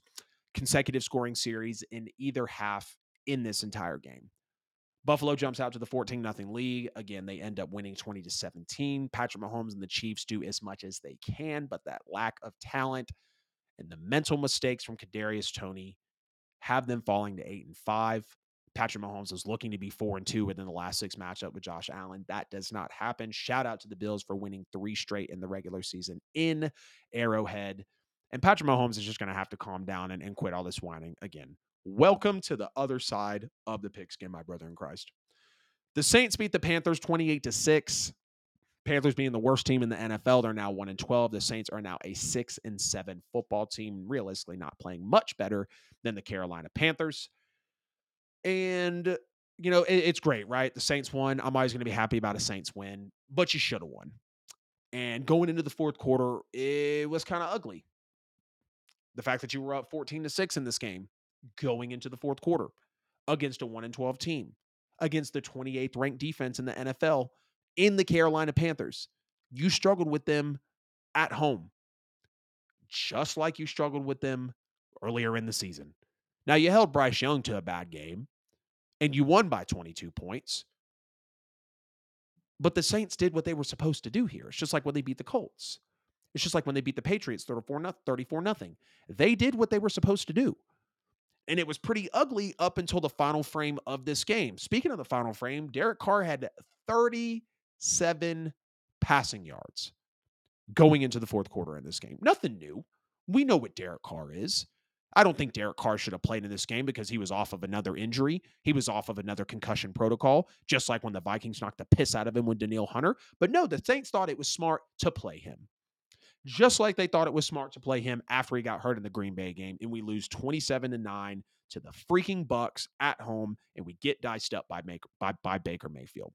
consecutive scoring series in either half in this entire game. Buffalo jumps out to the 14 0 lead. Again, they end up winning 20 to 17. Patrick Mahomes and the Chiefs do as much as they can, but that lack of talent and the mental mistakes from Kadarius Toney have them falling to 8 and 5. Patrick Mahomes is looking to be 4 and 2 within the last six matchup with Josh Allen. That does not happen. Shout out to the Bills for winning three straight in the regular season in Arrowhead. And Patrick Mahomes is just going to have to calm down and, and quit all this whining again. Welcome to the other side of the pigskin, my brother in Christ. The Saints beat the Panthers 28 to 6. Panthers being the worst team in the NFL, they're now 1 and 12. The Saints are now a 6 and 7 football team, realistically not playing much better than the Carolina Panthers. And you know, it, it's great, right? The Saints won. I'm always going to be happy about a Saints win, but you should have won. And going into the fourth quarter, it was kind of ugly the fact that you were up 14 to 6 in this game going into the fourth quarter against a 1 and 12 team against the 28th ranked defense in the NFL in the Carolina Panthers. You struggled with them at home just like you struggled with them earlier in the season. Now you held Bryce Young to a bad game and you won by 22 points. But the Saints did what they were supposed to do here. It's just like when they beat the Colts. It's just like when they beat the Patriots 34 nothing 34 nothing. They did what they were supposed to do. And it was pretty ugly up until the final frame of this game. Speaking of the final frame, Derek Carr had 37 passing yards going into the fourth quarter in this game. Nothing new. We know what Derek Carr is. I don't think Derek Carr should have played in this game because he was off of another injury. He was off of another concussion protocol, just like when the Vikings knocked the piss out of him with Danielle Hunter. But no, the Saints thought it was smart to play him just like they thought it was smart to play him after he got hurt in the Green Bay game. And we lose 27 to 9 to the freaking Bucs at home, and we get diced up by, by, by Baker Mayfield.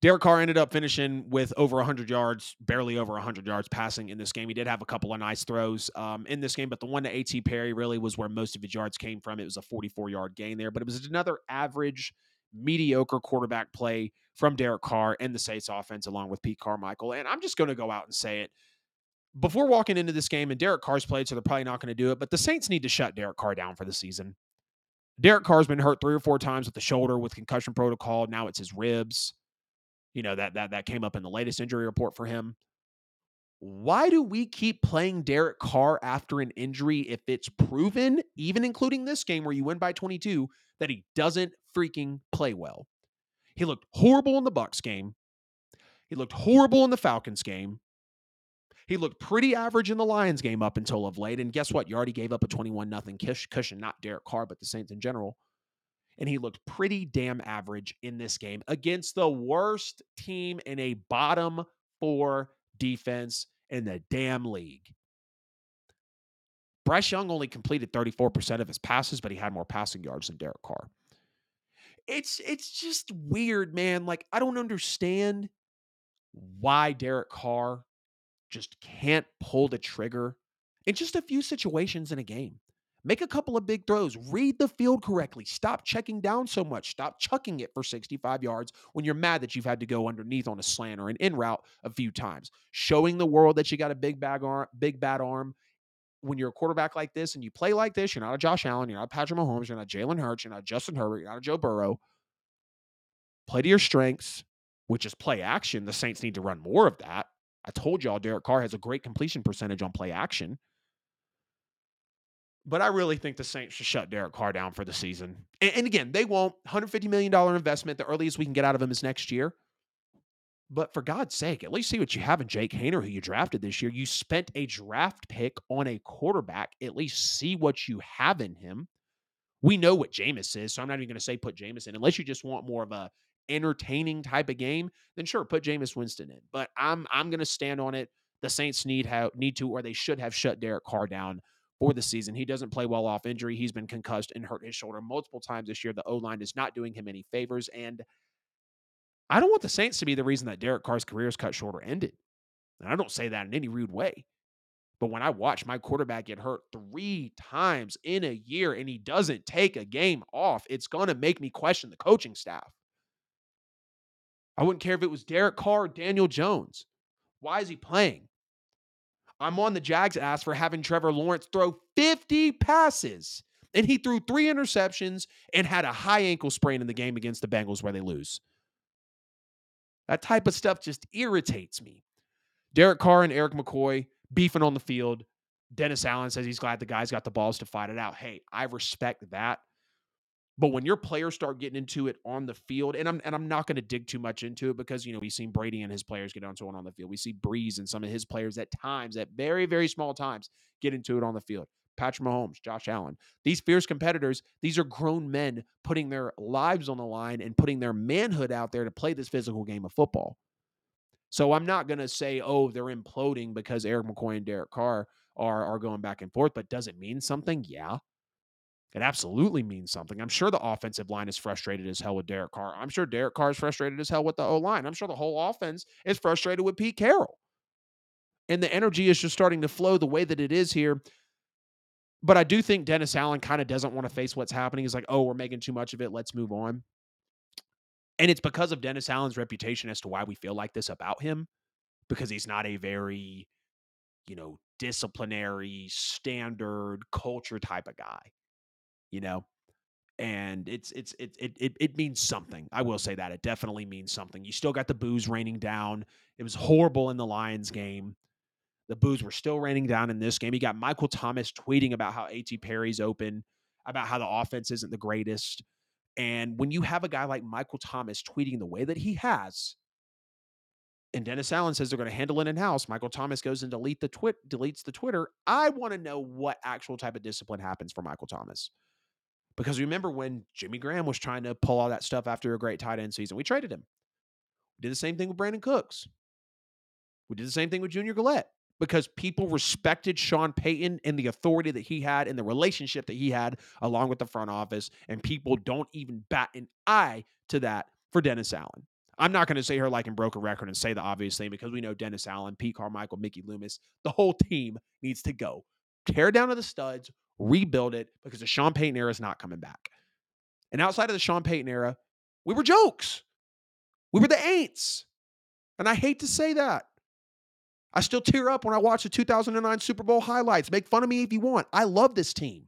Derek Carr ended up finishing with over 100 yards, barely over 100 yards passing in this game. He did have a couple of nice throws um, in this game, but the one to A.T. Perry really was where most of his yards came from. It was a 44 yard gain there, but it was another average mediocre quarterback play from Derek Carr and the Saints offense, along with Pete Carmichael. And I'm just going to go out and say it. Before walking into this game, and Derek Carr's played, so they're probably not going to do it, but the Saints need to shut Derek Carr down for the season. Derek Carr's been hurt three or four times with the shoulder with concussion protocol. Now it's his ribs. You know, that that that came up in the latest injury report for him. Why do we keep playing Derek Carr after an injury if it's proven, even including this game where you win by 22, that he doesn't freaking play well? He looked horrible in the Bucs game. He looked horrible in the Falcons game. He looked pretty average in the Lions game up until of late. And guess what? You already gave up a 21 nothing cushion, not Derek Carr, but the Saints in general. And he looked pretty damn average in this game against the worst team in a bottom four defense in the damn league. Bryce Young only completed 34% of his passes, but he had more passing yards than Derek Carr. It's it's just weird, man. Like I don't understand why Derek Carr just can't pull the trigger in just a few situations in a game. Make a couple of big throws. Read the field correctly. Stop checking down so much. Stop chucking it for 65 yards when you're mad that you've had to go underneath on a slant or an in route a few times. Showing the world that you got a big bag arm, big bad arm. When you're a quarterback like this and you play like this, you're not a Josh Allen, you're not Patrick Mahomes, you're not Jalen Hurts, you're not Justin Herbert, you're not a Joe Burrow. Play to your strengths, which is play action. The Saints need to run more of that. I told y'all Derek Carr has a great completion percentage on play action. But I really think the Saints should shut Derek Carr down for the season. And, and again, they won't. $150 million investment. The earliest we can get out of him is next year. But for God's sake, at least see what you have in Jake Haener, who you drafted this year. You spent a draft pick on a quarterback. At least see what you have in him. We know what Jameis is, so I'm not even going to say put Jameis in. Unless you just want more of a entertaining type of game, then sure, put Jameis Winston in. But I'm I'm going to stand on it. The Saints need have need to, or they should have shut Derek Carr down for the season. He doesn't play well off injury. He's been concussed and hurt his shoulder multiple times this year. The O line is not doing him any favors, and I don't want the Saints to be the reason that Derek Carr's career is cut short or ended. And I don't say that in any rude way. But when I watch my quarterback get hurt three times in a year and he doesn't take a game off, it's going to make me question the coaching staff. I wouldn't care if it was Derek Carr or Daniel Jones. Why is he playing? I'm on the Jags ass for having Trevor Lawrence throw 50 passes. And he threw three interceptions and had a high ankle sprain in the game against the Bengals where they lose. That type of stuff just irritates me. Derek Carr and Erik McCoy beefing on the field. Dennis Allen says he's glad the guys got the balls to fight it out. Hey, I respect that. But when your players start getting into it on the field, and I'm and I'm not going to dig too much into it because you know we've seen Brady and his players get onto it on the field. We see Brees and some of his players at times, at very very small times, get into it on the field. Patrick Mahomes, Josh Allen, these fierce competitors, these are grown men putting their lives on the line and putting their manhood out there to play this physical game of football. So I'm not going to say, oh, they're imploding because Erik McCoy and Derek Carr are are going back and forth. But does it mean something? Yeah. It absolutely means something. I'm sure the offensive line is frustrated as hell with Derek Carr. I'm sure Derek Carr is frustrated as hell with the O line. I'm sure the whole offense is frustrated with Pete Carroll. And the energy is just starting to flow the way that it is here. But I do think Dennis Allen kind of doesn't want to face what's happening. He's like, oh, we're making too much of it. Let's move on. And it's because of Dennis Allen's reputation as to why we feel like this about him, because he's not a very, you know, disciplinary, standard culture type of guy you know and it's it's it, it it it means something. I will say that it definitely means something. You still got the boos raining down. It was horrible in the Lions game. The boos were still raining down in this game. You got Michael Thomas tweeting about how A.T. Perry's open, about how the offense isn't the greatest. And when you have a guy like Michael Thomas tweeting the way that he has, and Dennis Allen says they're going to handle it in house, Michael Thomas goes and delete the twit deletes the Twitter. I want to know what actual type of discipline happens for Michael Thomas. Because remember when Jimmy Graham was trying to pull all that stuff after a great tight end season, we traded him. We did the same thing with Brandin Cooks. We did the same thing with Junior Galette because people respected Sean Payton and the authority that he had and the relationship that he had along with the front office. And people don't even bat an eye to that for Dennis Allen. I'm not going to say her like and broke a record and say the obvious thing because we know Dennis Allen, Pete Carmichael, Mickey Loomis, the whole team needs to go. Tear down to the studs, rebuild it because the Sean Payton era is not coming back. And outside of the Sean Payton era, we were jokes. We were the Aints. And I hate to say that. I still tear up when I watch the 2009 Super Bowl highlights. Make fun of me if you want. I love this team.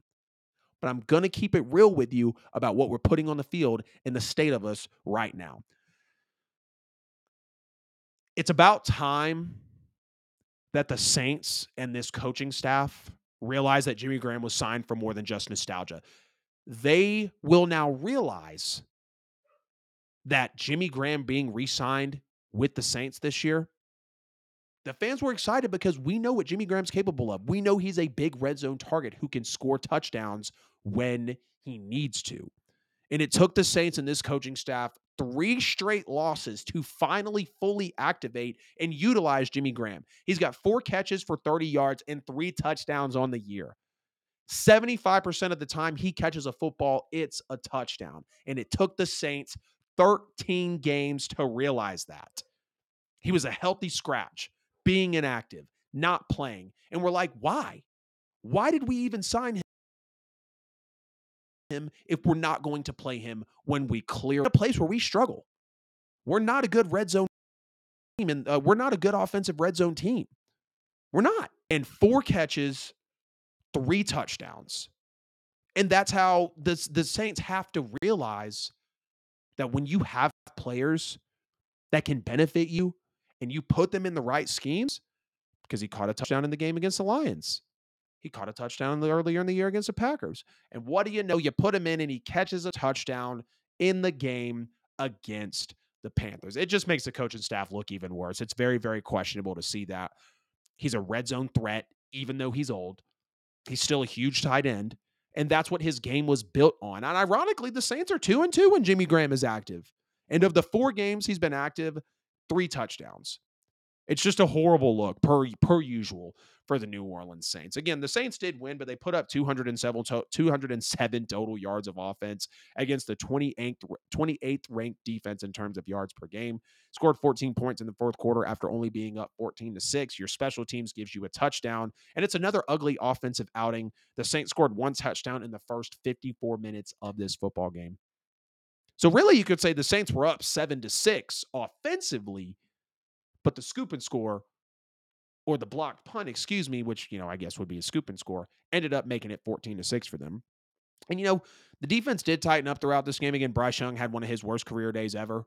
But I'm going to keep it real with you about what we're putting on the field and the state of us right now. It's about time that the Saints and this coaching staff realize that Jimmy Graham was signed for more than just nostalgia. They will now realize that Jimmy Graham being re signed with the Saints this year, the fans were excited because we know what Jimmy Graham's capable of. We know he's a big red zone target who can score touchdowns when he needs to. And it took the Saints and this coaching staff three straight losses to finally fully activate and utilize Jimmy Graham. He's got four catches for 30 yards and three touchdowns on the year. 75% of the time he catches a football, it's a touchdown. And it took the Saints 13 games to realize that. He was a healthy scratch, being inactive, not playing. And we're like, why? Why did we even sign him? Him if we're not going to play him when we clear a place where we struggle. We're not a good red zone team, and uh, we're not a good offensive red zone team. We're not. And four catches, three touchdowns. And that's how the, the Saints have to realize that when you have players that can benefit you and you put them in the right schemes, because he caught a touchdown in the game against the Lions. He caught a touchdown earlier in the year against the Packers. And what do you know? You put him in and he catches a touchdown in the game against the Panthers. It just makes the coaching staff look even worse. It's very, very questionable to see that. He's a red zone threat, even though he's old. He's still a huge tight end. And that's what his game was built on. And ironically, the Saints are two and two when Jimmy Graham is active. And of the four games he's been active, three touchdowns. It's just a horrible look per per usual for the New Orleans Saints. Again, the Saints did win, but they put up 207, 207 total yards of offense against the 28th, 28th ranked defense in terms of yards per game. Scored 14 points in the fourth quarter after only being up 14 to 6. Your special teams gives you a touchdown, and it's another ugly offensive outing. The Saints scored one touchdown in the first 54 minutes of this football game. So really you could say the Saints were up 7 to 6 offensively but the scoop and score or the blocked punt, excuse me, which, you know, I guess would be a scoop and score, ended up making it 14 to 6 for them. And, you know, the defense did tighten up throughout this game. Again, Bryce Young had one of his worst career days ever.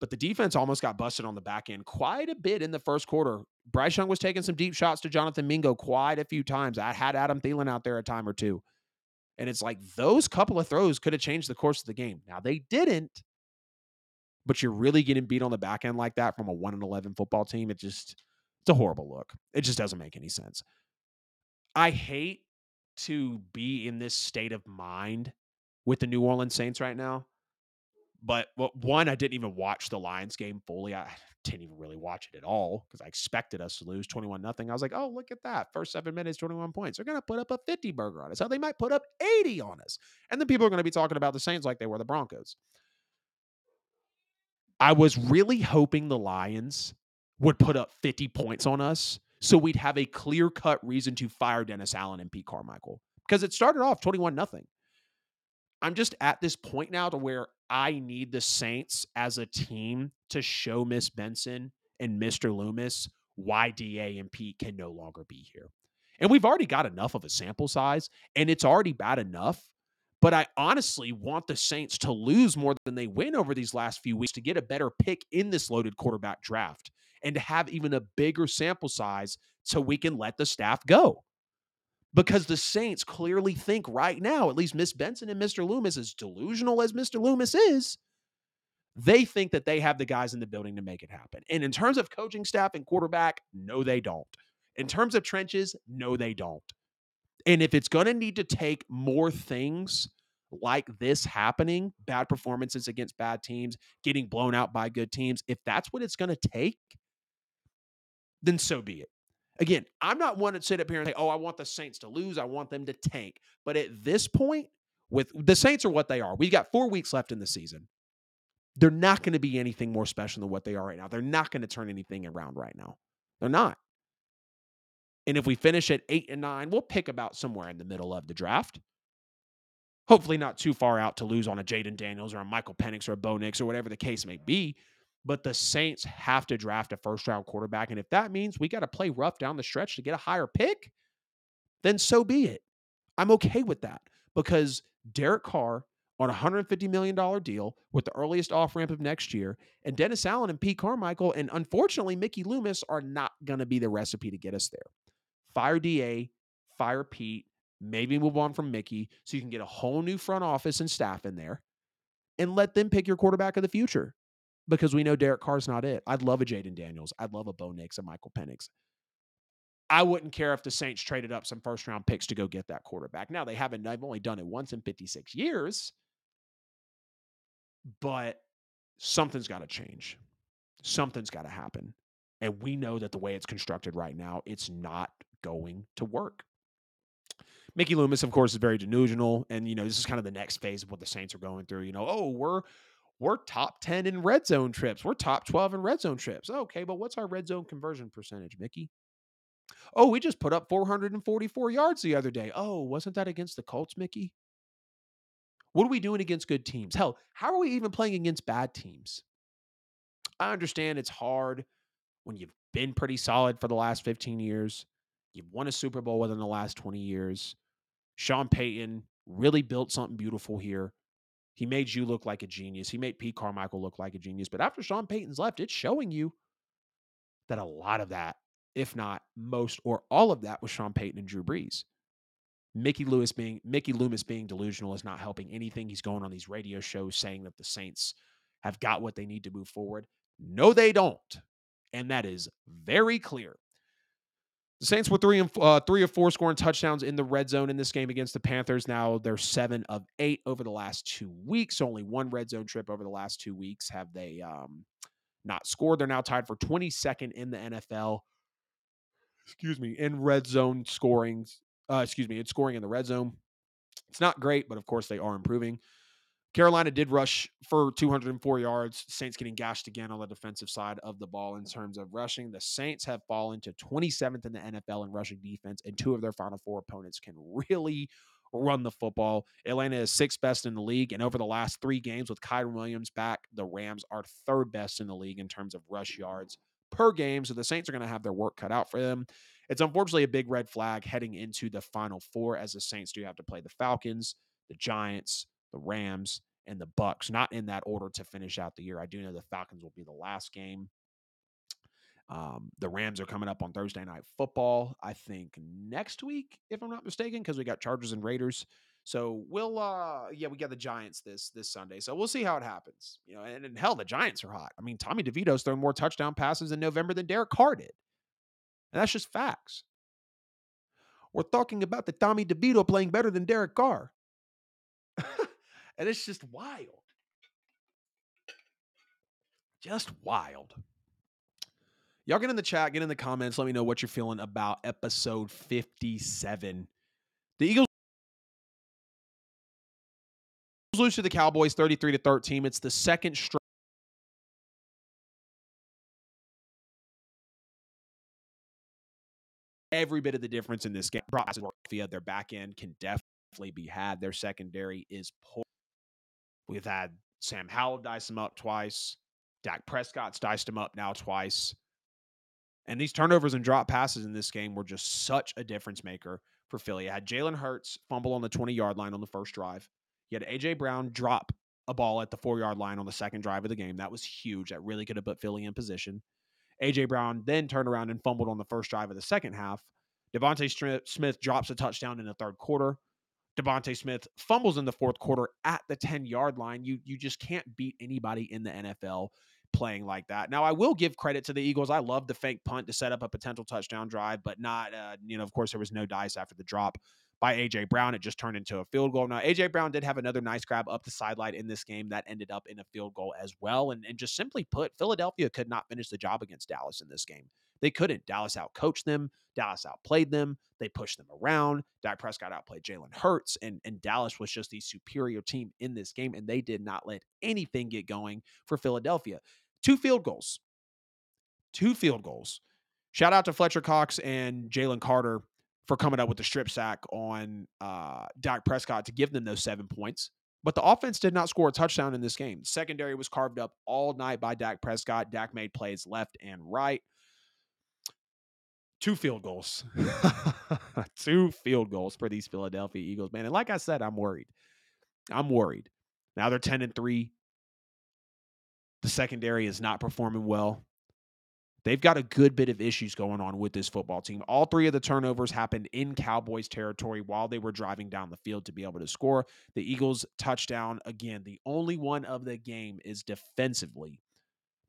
But the defense almost got busted on the back end quite a bit in the first quarter. Bryce Young was taking some deep shots to Jonathan Mingo quite a few times. I had Adam Thielen out there a time or two. And it's like those couple of throws could have changed the course of the game. Now they didn't, but you're really getting beat on the back end like that from a 1 and 11 football team. It just, it's a horrible look. It just doesn't make any sense. I hate to be in this state of mind with the New Orleans Saints right now. But well, one, I didn't even watch the Lions game fully. I didn't even really watch it at all because I expected us to lose 21 nothing. I was like, oh, look at that. First seven minutes, 21 points. They're going to put up a 50 burger on us. How they might put up 80 on us. And then people are going to be talking about the Saints like they were the Broncos. I was really hoping the Lions would put up 50 points on us so we'd have a clear cut reason to fire Dennis Allen and Pete Carmichael because it started off 21 nothing. I'm just at this point now to where I need the Saints as a team to show Miss Benson and Mr. Loomis why DA and Pete can no longer be here. And we've already got enough of a sample size, and it's already bad enough but I honestly want the Saints to lose more than they win over these last few weeks to get a better pick in this loaded quarterback draft and to have even a bigger sample size so we can let the staff go. Because the Saints clearly think right now, at least Miss Benson and Mr. Loomis, as delusional as Mr. Loomis is, they think that they have the guys in the building to make it happen. And in terms of coaching staff and quarterback, no, they don't. In terms of trenches, no, they don't. And if it's going to need to take more things like this happening, bad performances against bad teams, getting blown out by good teams, if that's what it's going to take, then so be it. Again, I'm not one to sit up here and say, oh, I want the Saints to lose. I want them to tank. But at this point, with the Saints are what they are. We've got four weeks left in the season. They're not going to be anything more special than what they are right now. They're not going to turn anything around right now. They're not. And if we finish at eight and nine, we'll pick about somewhere in the middle of the draft. Hopefully, not too far out to lose on a Jayden Daniels or a Michael Penix or a Bo Nix or whatever the case may be. But the Saints have to draft a first round quarterback. And if that means we got to play rough down the stretch to get a higher pick, then so be it. I'm okay with that because Derek Carr on a $150 million deal with the earliest off ramp of next year, and Dennis Allen and Pete Carmichael, and unfortunately, Mickey Loomis are not going to be the recipe to get us there fire DA, fire Pete, maybe move on from Mickey so you can get a whole new front office and staff in there and let them pick your quarterback of the future because we know Derek Carr's not it. I'd love a Jayden Daniels. I'd love a Bo Nix, and Michael Penix. I wouldn't care if the Saints traded up some first round picks to go get that quarterback. Now they haven't, they've only done it once in 56 years, but something's got to change. Something's got to happen. And we know that the way it's constructed right now, it's not going to work. Mickey Loomis, of course, is very delusional, and you know this is kind of the next phase of what the Saints are going through. You know, oh, we're we're top ten in red zone trips, we're top twelve in red zone trips. Okay, but what's our red zone conversion percentage, Mickey? Oh, we just put up 444 yards the other day. Oh, wasn't that against the Colts, Mickey? What are we doing against good teams? Hell, how are we even playing against bad teams? I understand it's hard when you've been pretty solid for the last 15 years. You've won a Super Bowl within the last 20 years. Sean Payton really built something beautiful here. He made you look like a genius. He made Pete Carmichael look like a genius. But after Sean Payton's left, it's showing you that a lot of that, if not most or all of that, was Sean Payton and Drew Brees. Mickey Lewis being Mickey Loomis being delusional is not helping anything. He's going on these radio shows saying that the Saints have got what they need to move forward. No, they don't. And that is very clear. The Saints were three and uh, three or four scoring touchdowns in the red zone in this game against the Panthers. Now they're seven of eight over the last two weeks. Only one red zone trip over the last two weeks have they um, not scored. They're now tied for 22nd in the NFL. Excuse me, in red zone scoring. Uh, excuse me, it's scoring in the red zone. It's not great, but of course they are improving. Carolina did rush for 204 yards. Saints getting gashed again on the defensive side of the ball in terms of rushing. The Saints have fallen to 27th in the NFL in rushing defense, and two of their final four opponents can really run the football. Atlanta is sixth best in the league, and over the last three games with Kyren Williams back, the Rams are third best in the league in terms of rush yards per game. So the Saints are going to have their work cut out for them. It's unfortunately a big red flag heading into the final four, as the Saints do have to play the Falcons, the Giants, the Rams, and the Bucs. Not in that order to finish out the year. I do know the Falcons will be the last game. Um, the Rams are coming up on Thursday night football. I think next week, if I'm not mistaken, because we got Chargers and Raiders. So we'll uh yeah, we got the Giants this this Sunday. So we'll see how it happens. You know, and, and hell, the Giants are hot. I mean, Tommy DeVito's thrown more touchdown passes in November than Derek Carr did. And that's just facts. We're talking about the Tommy DeVito playing better than Derek Carr. And it's just wild. Just wild. Y'all get in the chat, get in the comments. Let me know what you're feeling about episode 57. The Eagles lose to the Cowboys 33 to 13. It's the second straight. Every bit of the difference in this game. Their back end can definitely be had. Their secondary is poor. We've had Sam Howell dice him up twice. Dak Prescott's diced him up now twice. And these turnovers and drop passes in this game were just such a difference maker for Philly. You had Jalen Hurts fumble on the 20 yard line on the first drive. You had A.J. Brown drop a ball at the four yard line on the second drive of the game. That was huge. That really could have put Philly in position. A.J. Brown then turned around and fumbled on the first drive of the second half. DeVonta Smith drops a touchdown in the third quarter. DeVonta Smith fumbles in the fourth quarter at the 10 yard line. You you just can't beat anybody in the NFL playing like that. Now, I will give credit to the Eagles. I love the fake punt to set up a potential touchdown drive, but not, uh, you know, of course, there was no dice after the drop by A.J. Brown. It just turned into a field goal. Now, A.J. Brown did have another nice grab up the sideline in this game that ended up in a field goal as well. And, and just simply put, Philadelphia could not finish the job against Dallas in this game. They couldn't. Dallas outcoached them. Dallas outplayed them. They pushed them around. Dak Prescott outplayed Jalen Hurts, and, and Dallas was just the superior team in this game, and they did not let anything get going for Philadelphia. Two field goals. Two field goals. Shout out to Fletcher Cox and Jalen Carter for coming up with the strip sack on uh, Dak Prescott to give them those seven points. But the offense did not score a touchdown in this game. Secondary was carved up all night by Dak Prescott. Dak made plays left and right two field goals. two field goals for these Philadelphia Eagles, man. And like I said, I'm worried. I'm worried. Now they're 10 and 3. The secondary is not performing well. They've got a good bit of issues going on with this football team. All three of the turnovers happened in Cowboys territory while they were driving down the field to be able to score. The Eagles touchdown, again, the only one of the game is defensively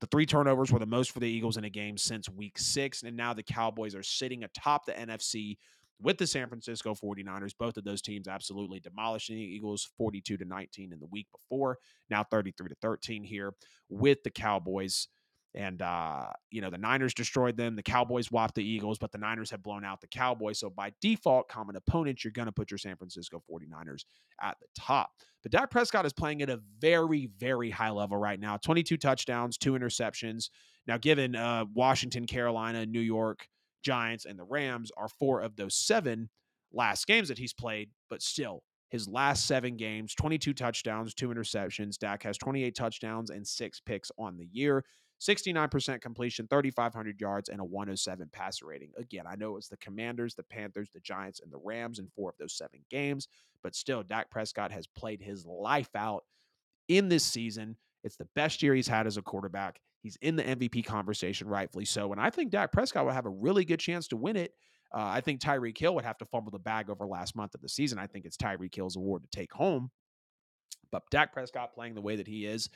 the three turnovers were the most for the Eagles in a game since week six. And now the Cowboys are sitting atop the NFC with the San Francisco 49ers. Both of those teams absolutely demolishing the Eagles 42 to 19 in the week before. Now 33 to 13 here with the Cowboys. And, uh, you know, the Niners destroyed them. The Cowboys whopped the Eagles, but the Niners have blown out the Cowboys. So by default, common opponents, you're going to put your San Francisco 49ers at the top. But Dak Prescott is playing at a very, very high level right now 22 touchdowns, two interceptions. Now, given uh, Washington, Carolina, New York, Giants, and the Rams are four of those seven last games that he's played, but still, his last seven games 22 touchdowns, two interceptions. Dak has 28 touchdowns and six picks on the year. 69% completion, 3,500 yards, and a 107 passer rating. Again, I know it's the Commanders, the Panthers, the Giants, and the Rams in four of those seven games, but still, Dak Prescott has played his life out in this season. It's the best year he's had as a quarterback. He's in the MVP conversation, rightfully so. And I think Dak Prescott will have a really good chance to win it. Uh, I think Tyreek Hill would have to fumble the bag over last month of the season. I think it's Tyreek Hill's award to take home. But Dak Prescott playing the way that he is,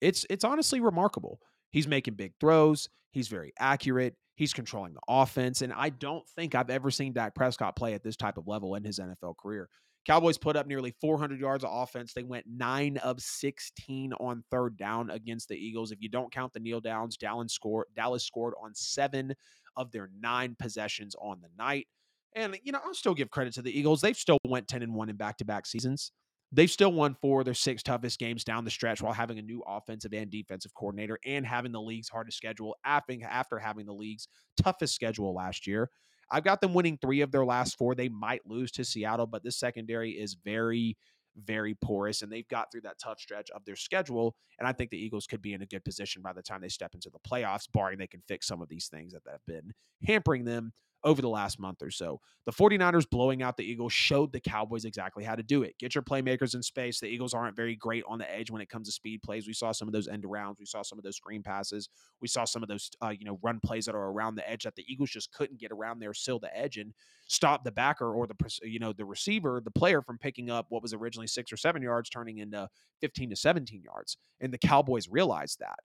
It's it's honestly remarkable. He's making big throws. He's very accurate. He's controlling the offense. And I don't think I've ever seen Dak Prescott play at this type of level in his NFL career. Cowboys put up nearly 400 yards of offense. They went 9 of 16 on third down against the Eagles. If you don't count the kneel downs, Dallas scored, Dallas scored on 7 of their 9 possessions on the night. And you know, I'll still give credit to the Eagles. They've still went 10 and 1 in back-to-back seasons. They've still won four of their six toughest games down the stretch while having a new offensive and defensive coordinator and having the league's hardest schedule after, having the league's toughest schedule last year. I've got them winning three of their last four. They might lose to Seattle, but this secondary is very, very porous, and they've got through that tough stretch of their schedule. And I think the Eagles could be in a good position by the time they step into the playoffs, barring they can fix some of these things that have been hampering them over the last month or so. The 49ers blowing out the Eagles showed the Cowboys exactly how to do it. Get your playmakers in space. The Eagles aren't very great on the edge when it comes to speed plays. We saw some of those end arounds. We saw some of those screen passes. We saw some of those, uh, you know, run plays that are around the edge that the Eagles just couldn't get around there, seal the edge, and stop the backer or the, you know, the receiver, the player from picking up what was originally six or seven yards, turning into 15 to 17 yards. And the Cowboys realized that.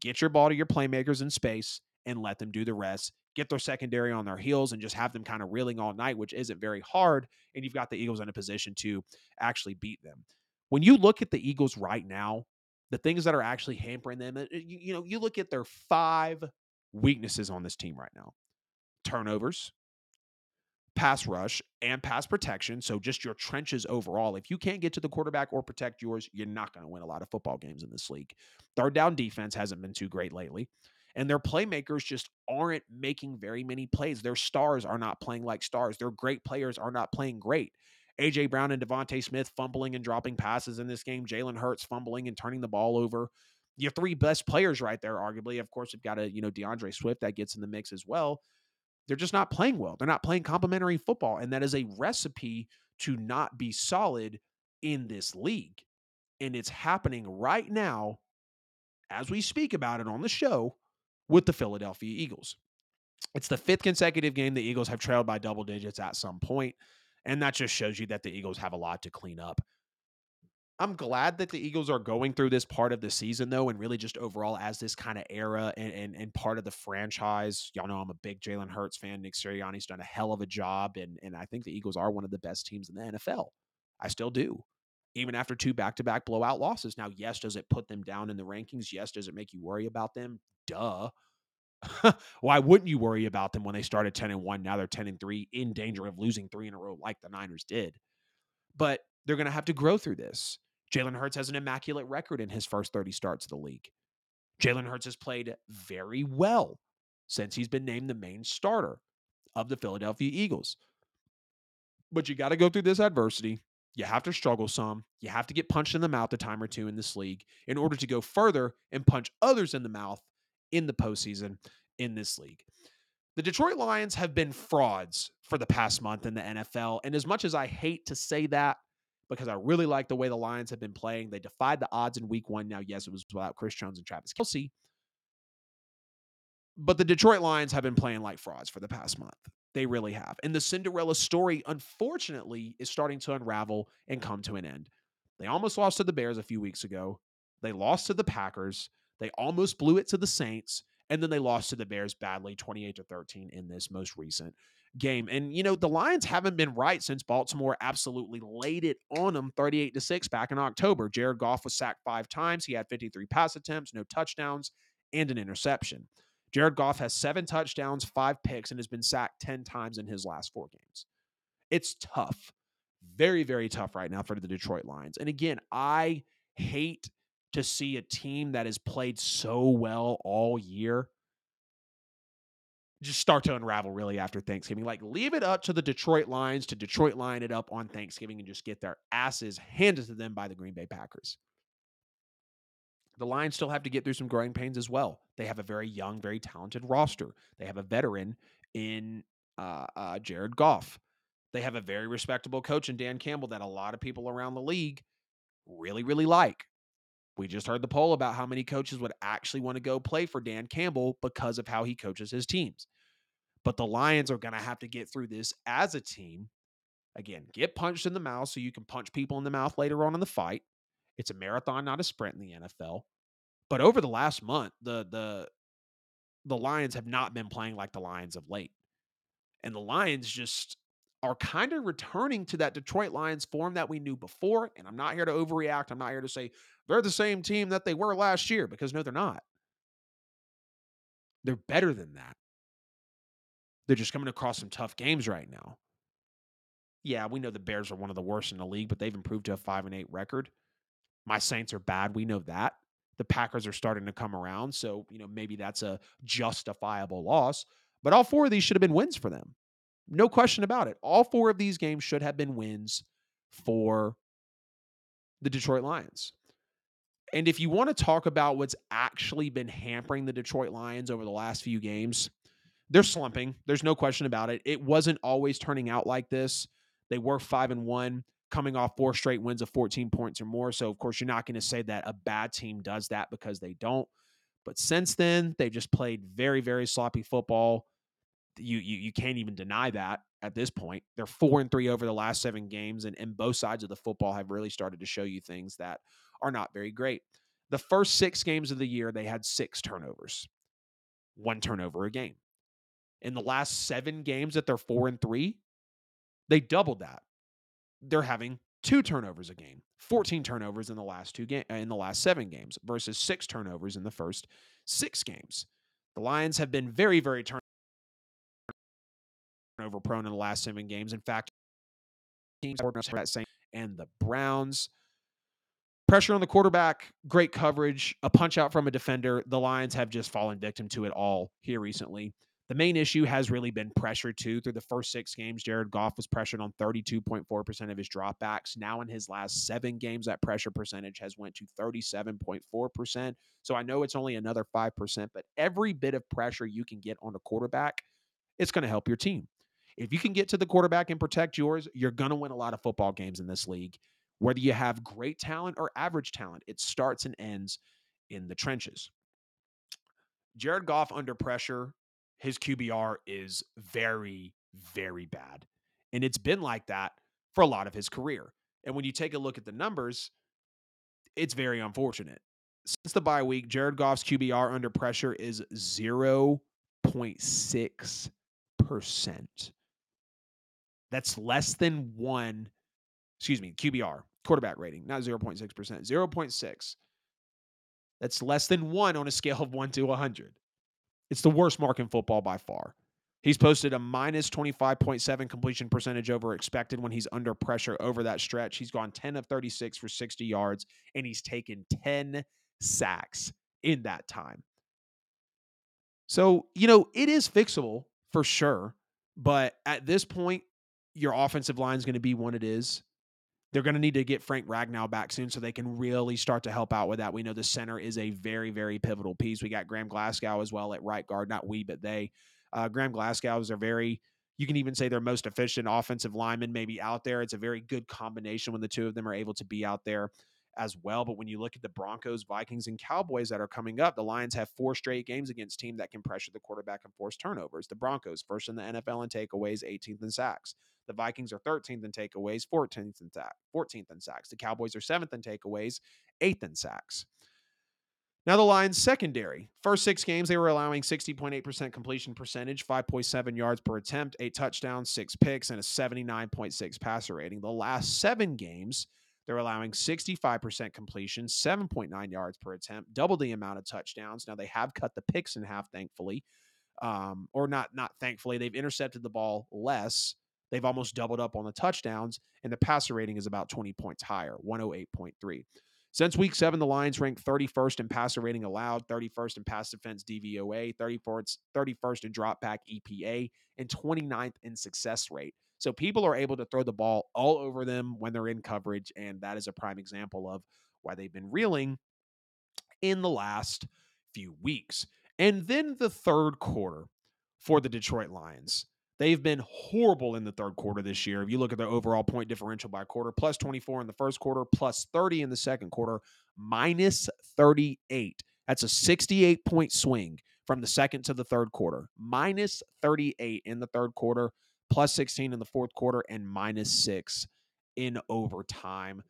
Get your ball to your playmakers in space and let them do the rest get their secondary on their heels and just have them kind of reeling all night, which isn't very hard. And you've got the Eagles in a position to actually beat them. When you look at the Eagles right now, the things that are actually hampering them, uh, you, you know, you look at their five weaknesses on this team right now turnovers, pass rush and pass protection. So just your trenches overall. If you can't get to the quarterback or protect yours, you're not going to win a lot of football games in this league. Third down defense hasn't been too great lately and their playmakers just aren't making very many plays. Their stars are not playing like stars. Their great players are not playing great. AJ Brown and DeVonta Smith fumbling and dropping passes in this game. Jalen Hurts fumbling and turning the ball over. Your three best players right there, arguably. Of course, you've got a you know D'Andre Swift that gets in the mix as well. They're just not playing well. They're not playing complementary football, and that is a recipe to not be solid in this league. And it's happening right now as we speak about it on the show with the Philadelphia Eagles. It's the fifth consecutive game the Eagles have trailed by double digits at some point, and that just shows you that the Eagles have a lot to clean up. I'm glad that the Eagles are going through this part of the season, though, and really just overall as this kind of era and, and, and part of the franchise. Y'all know I'm a big Jalen Hurts fan. Nick Sirianni's done a hell of a job, and, and I think the Eagles are one of the best teams in the NFL. I still do, even after two back to back blowout losses. Now, yes, does it put them down in the rankings? Yes, does it make you worry about them? Duh. Why wouldn't you worry about them when they started 10 and 1? Now they're 10 and 3 in danger of losing three in a row like the Niners did. But they're going to have to grow through this. Jalen Hurts has an immaculate record in his first 30 starts of the league. Jalen Hurts has played very well since he's been named the main starter of the Philadelphia Eagles. But you got to go through this adversity. You have to struggle some. You have to get punched in the mouth a time or two in this league in order to go further and punch others in the mouth in the postseason in this league. The Detroit Lions have been frauds for the past month in the NFL. And as much as I hate to say that, because I really like the way the Lions have been playing, they defied the odds in week one. Now, yes, it was without Chris Jones and Travis Kelce. But the Detroit Lions have been playing like frauds for the past month. They really have. And the Cinderella story, unfortunately, is starting to unravel and come to an end. They almost lost to the Bears a few weeks ago. They lost to the Packers. They almost blew it to the Saints, and then they lost to the Bears badly, 28 to 13 in this most recent game. And you know, the Lions haven't been right since Baltimore absolutely laid it on them 38 to 6 back in October. Jared Goff was sacked 5 times. He had 53 pass attempts, no touchdowns, and an interception. Jared Goff has 7 touchdowns, 5 picks and has been sacked 10 times in his last 4 games. It's tough. Very very tough right now for the Detroit Lions. And again, I hate to see a team that has played so well all year just start to unravel really after Thanksgiving. Like, leave it up to the Detroit Lions to Detroit line it up on Thanksgiving and just get their asses handed to them by the Green Bay Packers. The Lions still have to get through some growing pains as well. They have a very young, very talented roster. They have a veteran in uh, uh, Jared Goff. They have a very respectable coach in Dan Campbell that a lot of people around the league really, really like. We just heard the poll about how many coaches would actually want to go play for Dan Campbell because of how he coaches his teams. But the Lions are going to have to get through this as a team. Again, get punched in the mouth so you can punch people in the mouth later on in the fight. It's a marathon, not a sprint in the NFL. But over the last month, the the the Lions have not been playing like the Lions of late. And the Lions just are kind of returning to that Detroit Lions form that we knew before. And I'm not here to overreact. I'm not here to say they're the same team that they were last year because no, they're not. They're better than that. They're just coming across some tough games right now. Yeah, we know the Bears are one of the worst in the league, but they've improved to a 5 and 8 record. My Saints are bad, we know that. The Packers are starting to come around, so, you know, maybe that's a justifiable loss, but all four of these should have been wins for them. No question about it. All four of these games should have been wins for the Detroit Lions. And if you want to talk about what's actually been hampering the Detroit Lions over the last few games, they're slumping. There's no question about it. It wasn't always turning out like this. They were 5 and 1 coming off four straight wins of 14 points or more. So of course you're not going to say that a bad team does that because they don't. But since then, they've just played very very sloppy football. You, you you can't even deny that at this point. They're four and three over the last seven games, and, and both sides of the football have really started to show you things that are not very great. The first six games of the year, they had six turnovers, one turnover a game. In the last seven games that they're four and three, they doubled that. They're having two turnovers a game, 14 turnovers in the last two game uh, in the last seven games versus six turnovers in the first six games. The Lions have been very, very turnover prone in the last seven games. In fact, teams that same and the Browns Pressure on the quarterback, great coverage, a punch out from a defender. The Lions have just fallen victim to it all here recently. The main issue has really been pressure too. Through the first six games, Jared Goff was pressured on 32.4% of his dropbacks. Now in his last seven games, that pressure percentage has went to 37.4%. So I know it's only another 5%, but every bit of pressure you can get on a quarterback, it's going to help your team. If you can get to the quarterback and protect yours, you're going to win a lot of football games in this league. Whether you have great talent or average talent, it starts and ends in the trenches. Jared Goff under pressure, his QBR is very, very bad. And it's been like that for a lot of his career. And when you take a look at the numbers, it's very unfortunate. Since the bye week, Jared Goff's QBR under pressure is 0.6%. That's less than one, excuse me, QBR quarterback rating, not 0.6%, 0.6. That's less than one on a scale of one to 100. It's the worst mark in football by far. He's posted a minus 25.7 completion percentage over expected when he's under pressure over that stretch. He's gone 10 of 36 for 60 yards, and he's taken 10 sacks in that time. So, you know, it is fixable for sure. But at this point, your offensive line is going to be what it is. They're going to need to get Frank Ragnow back soon so they can really start to help out with that. We know the center is a very, very pivotal piece. We got Graham Glasgow as well at right guard. Not we, but they. Uh, Graham Glasgow is a very, you can even say their most efficient offensive lineman maybe out there. It's a very good combination when the two of them are able to be out there as well. But when you look at the Broncos, Vikings, and Cowboys that are coming up, the Lions have four straight games against teams that can pressure the quarterback and force turnovers. The Broncos, first in the NFL in takeaways, 18th in sacks. The Vikings are 13th in takeaways, 14th in, ta- 14th in sacks. The Cowboys are 7th in takeaways, 8th in sacks. Now, the Lions secondary. First six games, they were allowing 60.8% completion percentage, 5.7 yards per attempt, eight touchdowns, six picks, and a 79.6 passer rating. The last seven games, they're allowing 65% completion, 7.9 yards per attempt, double the amount of touchdowns. Now, they have cut the picks in half, thankfully. Um, or not, not thankfully. They've intercepted the ball less They've almost doubled up on the touchdowns, and the passer rating is about 20 points higher, 108.3. Since week seven, the Lions ranked 31st in passer rating allowed, 31st in pass defense DVOA, 34th, 31st in drop back EPA, and 29th in success rate. So people are able to throw the ball all over them when they're in coverage, and that is a prime example of why they've been reeling in the last few weeks. And then the third quarter for the Detroit Lions. They've been horrible in the third quarter this year. If you look at their overall point differential by quarter, plus 24 in the first quarter, plus 30 in the second quarter, minus 38. That's a 68 point swing from the second to the third quarter. Minus 38 in the third quarter, plus 16 in the fourth quarter, and minus six in overtime.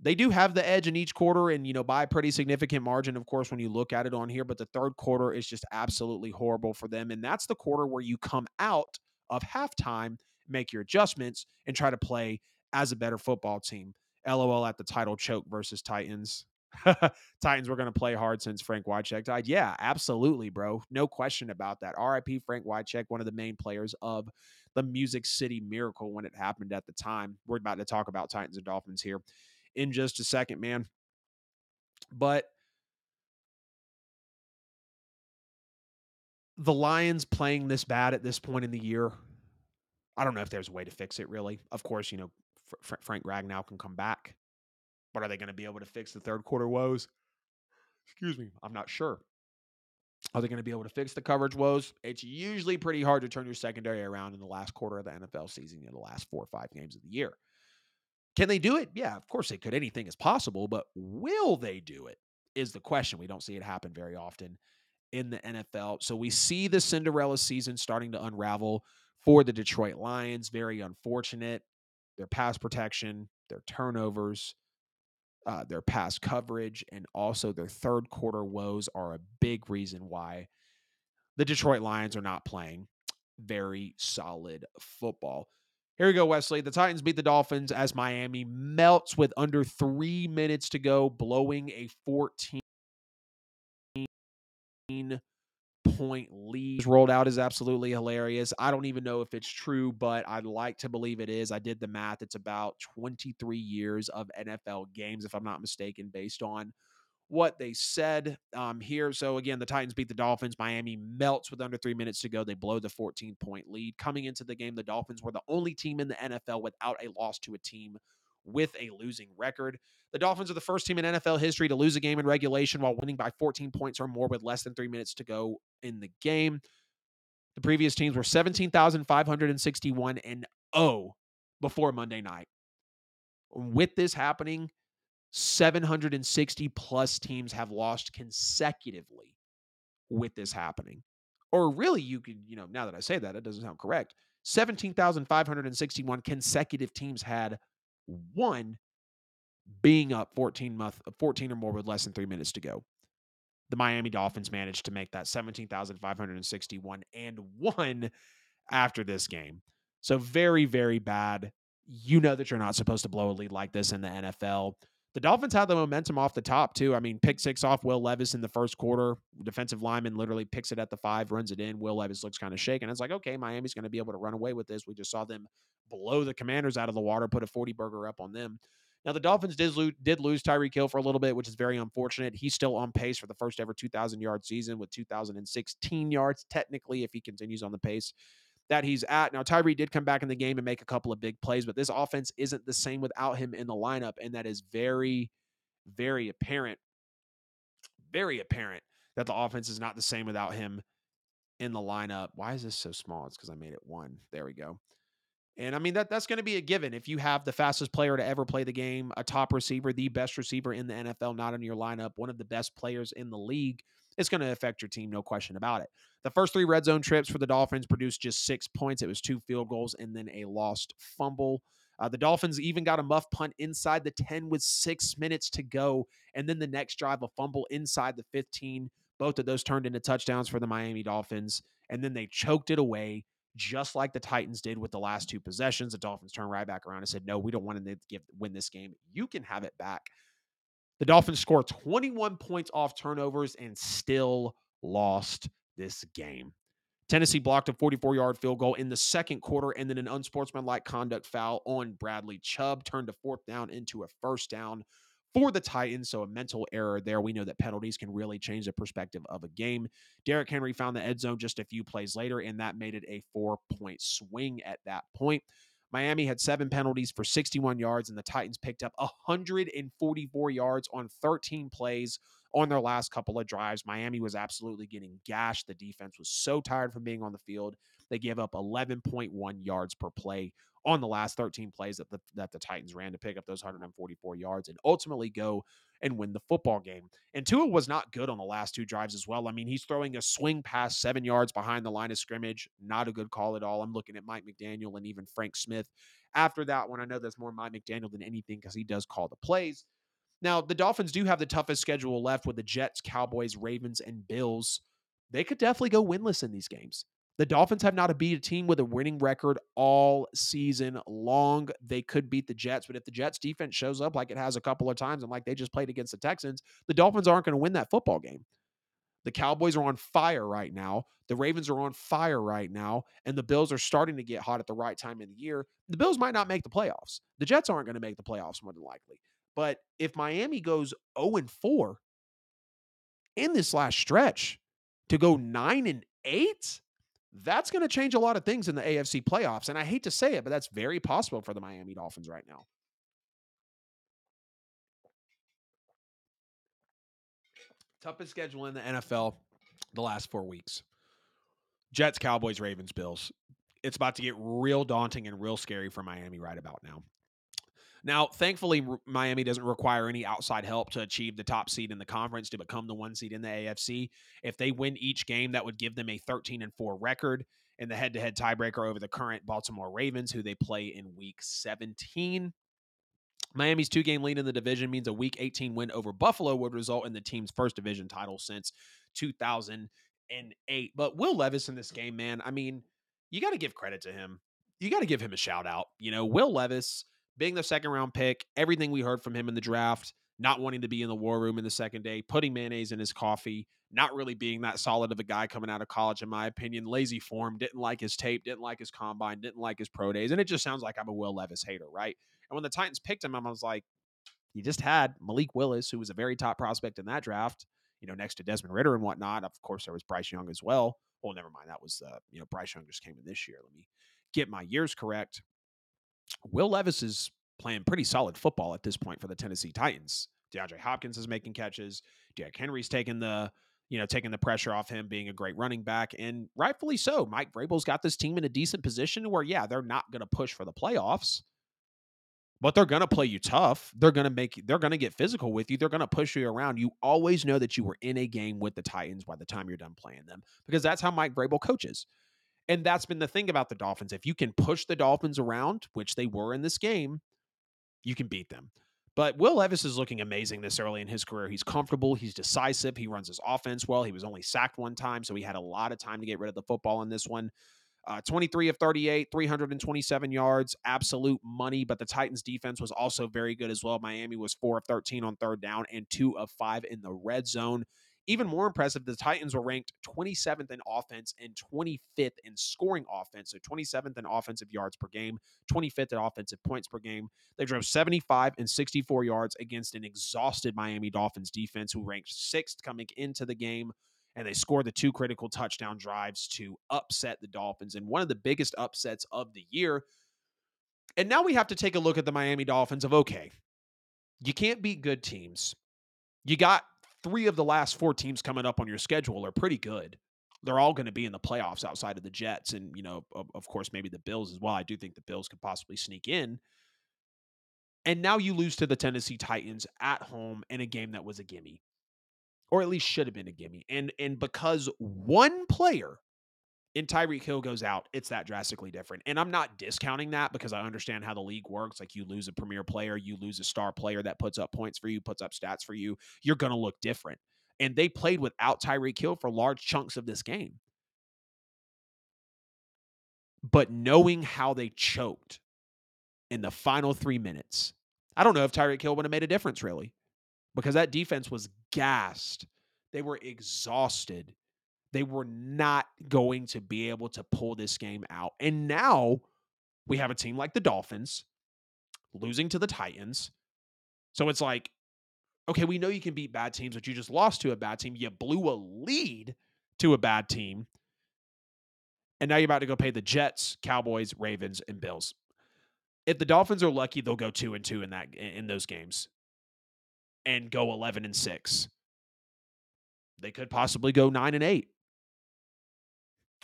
they do have the edge in each quarter and you know by a pretty significant margin of course when you look at it on here but the third quarter is just absolutely horrible for them and that's the quarter where you come out of halftime make your adjustments and try to play as a better football team. Lol at the title choke versus titans. Titans were going to play hard since frank wycheck died. Yeah absolutely bro. No question about that. Rip frank wycheck one of the main players of the music city miracle when it happened at the time we're about to talk about titans and dolphins here in just a second, man. But the Lions playing this bad at this point in the year, I don't know if there's a way to fix it, really. Of course, you know, Fr- Frank Ragnow can come back, but are they going to be able to fix the third quarter woes? Excuse me, I'm not sure. Are they going to be able to fix the coverage woes? It's usually pretty hard to turn your secondary around in the last quarter of the NFL season, in the last four or five games of the year. Can they do it? Yeah, of course they could. Anything is possible, but will they do it? Is the question. We don't see it happen very often in the NFL. So we see the Cinderella season starting to unravel for the Detroit Lions. Very unfortunate. Their pass protection, their turnovers, uh, their pass coverage, and also their third quarter woes are a big reason why the Detroit Lions are not playing very solid football. Here we go, Wesley. The Titans beat the Dolphins as Miami melts with under three minutes to go, blowing a 14 point lead. Rolled out is absolutely hilarious. I don't even know if it's true, but I'd like to believe it is. I did the math. It's about 23 years of NFL games, if I'm not mistaken, based on what they said um, here. So again, the Titans beat the Dolphins. Miami melts with under three minutes to go. They blow the 14 point lead. Coming into the game, the Dolphins were the only team in the NFL without a loss to a team with a losing record. The Dolphins are the first team in NFL history to lose a game in regulation while winning by 14 points or more with less than three minutes to go in the game. The previous teams were 17,561 and 0 before Monday night. With this happening, 760 plus teams have lost consecutively with this happening. Or really, you could, you know, now that I say that, it doesn't sound correct. 17,561 consecutive teams had one being up 14 month 14 or more with less than 3 minutes to go. The Miami Dolphins managed to make that 17,561 and one after this game. So very very bad. You know that you're not supposed to blow a lead like this in the NFL. The Dolphins had the momentum off the top, too. I mean, pick six off Will Levis in the first quarter. Defensive lineman literally picks it at the five, runs it in. Will Levis looks kind of shaken. It's like, okay, Miami's going to be able to run away with this. We just saw them blow the commanders out of the water, put a 40 burger up on them. Now, the Dolphins did lose, did lose Tyreek Hill for a little bit, which is very unfortunate. He's still on pace for the first ever 2,000 yard season with 2,016 yards, technically, if he continues on the pace that he's at. Now, Tyree did come back in the game and make a couple of big plays, but this offense isn't the same without him in the lineup. And that is very, very apparent, very apparent that the offense is not the same without him in the lineup. Why is this so small? It's because I made it one. There we go. And I mean that that's going to be a given if you have the fastest player to ever play the game, a top receiver, the best receiver in the NFL not in your lineup, one of the best players in the league. It's going to affect your team, no question about it. The first three red zone trips for the Dolphins produced just six points. It was two field goals and then a lost fumble. Uh, the Dolphins even got a muff punt inside the 10 with six minutes to go. And then the next drive, a fumble inside the 15. Both of those turned into touchdowns for the Miami Dolphins. And then they choked it away, just like the Titans did with the last two possessions. The Dolphins turned right back around and said, No, we don't want to give, win this game. You can have it back. The Dolphins scored 21 points off turnovers and still lost this game. Tennessee blocked a 44 yard field goal in the second quarter, and then an unsportsmanlike conduct foul on Bradley Chubb turned a fourth down into a first down for the Titans. So a mental error there. We know that penalties can really change the perspective of a game. Derrick Henry found the end zone just a few plays later, and that made it a four point swing at that point. Miami had seven penalties for 61 yards, and the Titans picked up 144 yards on 13 plays on their last couple of drives. Miami was absolutely getting gashed. The defense was so tired from being on the field. They gave up 11.1 yards per play on the last 13 plays that the, that the Titans ran to pick up those 144 yards and ultimately go and win the football game. And Tua was not good on the last two drives as well. I mean, he's throwing a swing pass seven yards behind the line of scrimmage. Not a good call at all. I'm looking at Mike McDaniel and even Frank Smith after that one. I know that's more Mike McDaniel than anything because he does call the plays. Now, the Dolphins do have the toughest schedule left with the Jets, Cowboys, Ravens, and Bills. They could definitely go winless in these games. The Dolphins have not beat a team with a winning record all season long. They could beat the Jets, but if the Jets defense shows up like it has a couple of times and like they just played against the Texans, the Dolphins aren't going to win that football game. The Cowboys are on fire right now. The Ravens are on fire right now. And the Bills are starting to get hot at the right time in the year. The Bills might not make the playoffs. The Jets aren't going to make the playoffs more than likely. But if Miami goes 0 and 4 in this last stretch to go 9 and 8, that's going to change a lot of things in the AFC playoffs. And I hate to say it, but that's very possible for the Miami Dolphins right now. Toughest schedule in the NFL the last four weeks Jets, Cowboys, Ravens, Bills. It's about to get real daunting and real scary for Miami right about now. Now, thankfully, Miami doesn't require any outside help to achieve the top seed in the conference to become the one seed in the AFC. If they win each game, that would give them a 13 and 4 record in the head to head tiebreaker over the current Baltimore Ravens, who they play in week 17. Miami's two game lead in the division means a week 18 win over Buffalo would result in the team's first division title since 2008. But Will Levis in this game, man, I mean, you got to give credit to him. You got to give him a shout out. You know, Will Levis being the second round pick, everything we heard from him in the draft, not wanting to be in the war room in the second day, putting mayonnaise in his coffee, not really being that solid of a guy coming out of college, in my opinion. Lazy form, didn't like his tape, didn't like his combine, didn't like his pro days. And it just sounds like I'm a Will Levis hater, right? And when the Titans picked him, I was like, you just had Malik Willis, who was a very top prospect in that draft, you know, next to Desmond Ridder and whatnot. Of course, there was Bryce Young as well. Well, never mind. That was, uh, you know, Bryce Young just came in this year. Let me get my years correct. Will Levis is playing pretty solid football at this point for the Tennessee Titans. DeAndre Hopkins is making catches. Derrick Henry's taking the you know taking the pressure off him being a great running back, and rightfully so. Mike Vrabel's got this team in a decent position where yeah they're not going to push for the playoffs, but they're going to play you tough. They're going to make they're going to get physical with you. They're going to push you around. You always know that you were in a game with the Titans by the time you're done playing them because that's how Mike Vrabel coaches. And that's been the thing about the Dolphins. If you can push the Dolphins around, which they were in this game, you can beat them. But Will Levis is looking amazing this early in his career. He's comfortable, he's decisive, he runs his offense well. He was only sacked one time, so he had a lot of time to get rid of the football in this one. Uh, 23 of 38, 327 yards, absolute money. But the Titans' defense was also very good as well. Miami was 4 of 13 on third down and 2 of 5 in the red zone. Even more impressive, the Titans were ranked 27th in offense and 25th in scoring offense. So 27th in offensive yards per game, 25th in offensive points per game. They drove 75 and 64 yards against an exhausted Miami Dolphins defense who ranked sixth coming into the game. And they scored the two critical touchdown drives to upset the Dolphins in one of the biggest upsets of the year. And now we have to take a look at the Miami Dolphins of okay, you can't beat good teams. You got three of the last four teams coming up on your schedule are pretty good. They're all going to be in the playoffs outside of the Jets, and you know, of, of course, maybe the Bills as well. I do think the Bills could possibly sneak in. And now you lose to the Tennessee Titans at home in a game that was a gimme, or at least should have been a gimme. And and because one player and Tyreek Hill goes out, it's that drastically different. And I'm not discounting that because I understand how the league works. Like you lose a premier player, you lose a star player that puts up points for you, puts up stats for you, you're going to look different. And they played without Tyreek Hill for large chunks of this game. But knowing how they choked in the final three minutes, I don't know if Tyreek Hill would have made a difference really because that defense was gassed. They were exhausted they were not going to be able to pull this game out. And now we have a team like the Dolphins losing to the Titans. So it's like, okay, we know you can beat bad teams, but you just lost to a bad team. You blew a lead to a bad team. And now you're about to go pay the Jets, Cowboys, Ravens, and Bills. If the Dolphins are lucky, they'll go two and two in that in those games and go 11 and 6. They could possibly go 9 and 8.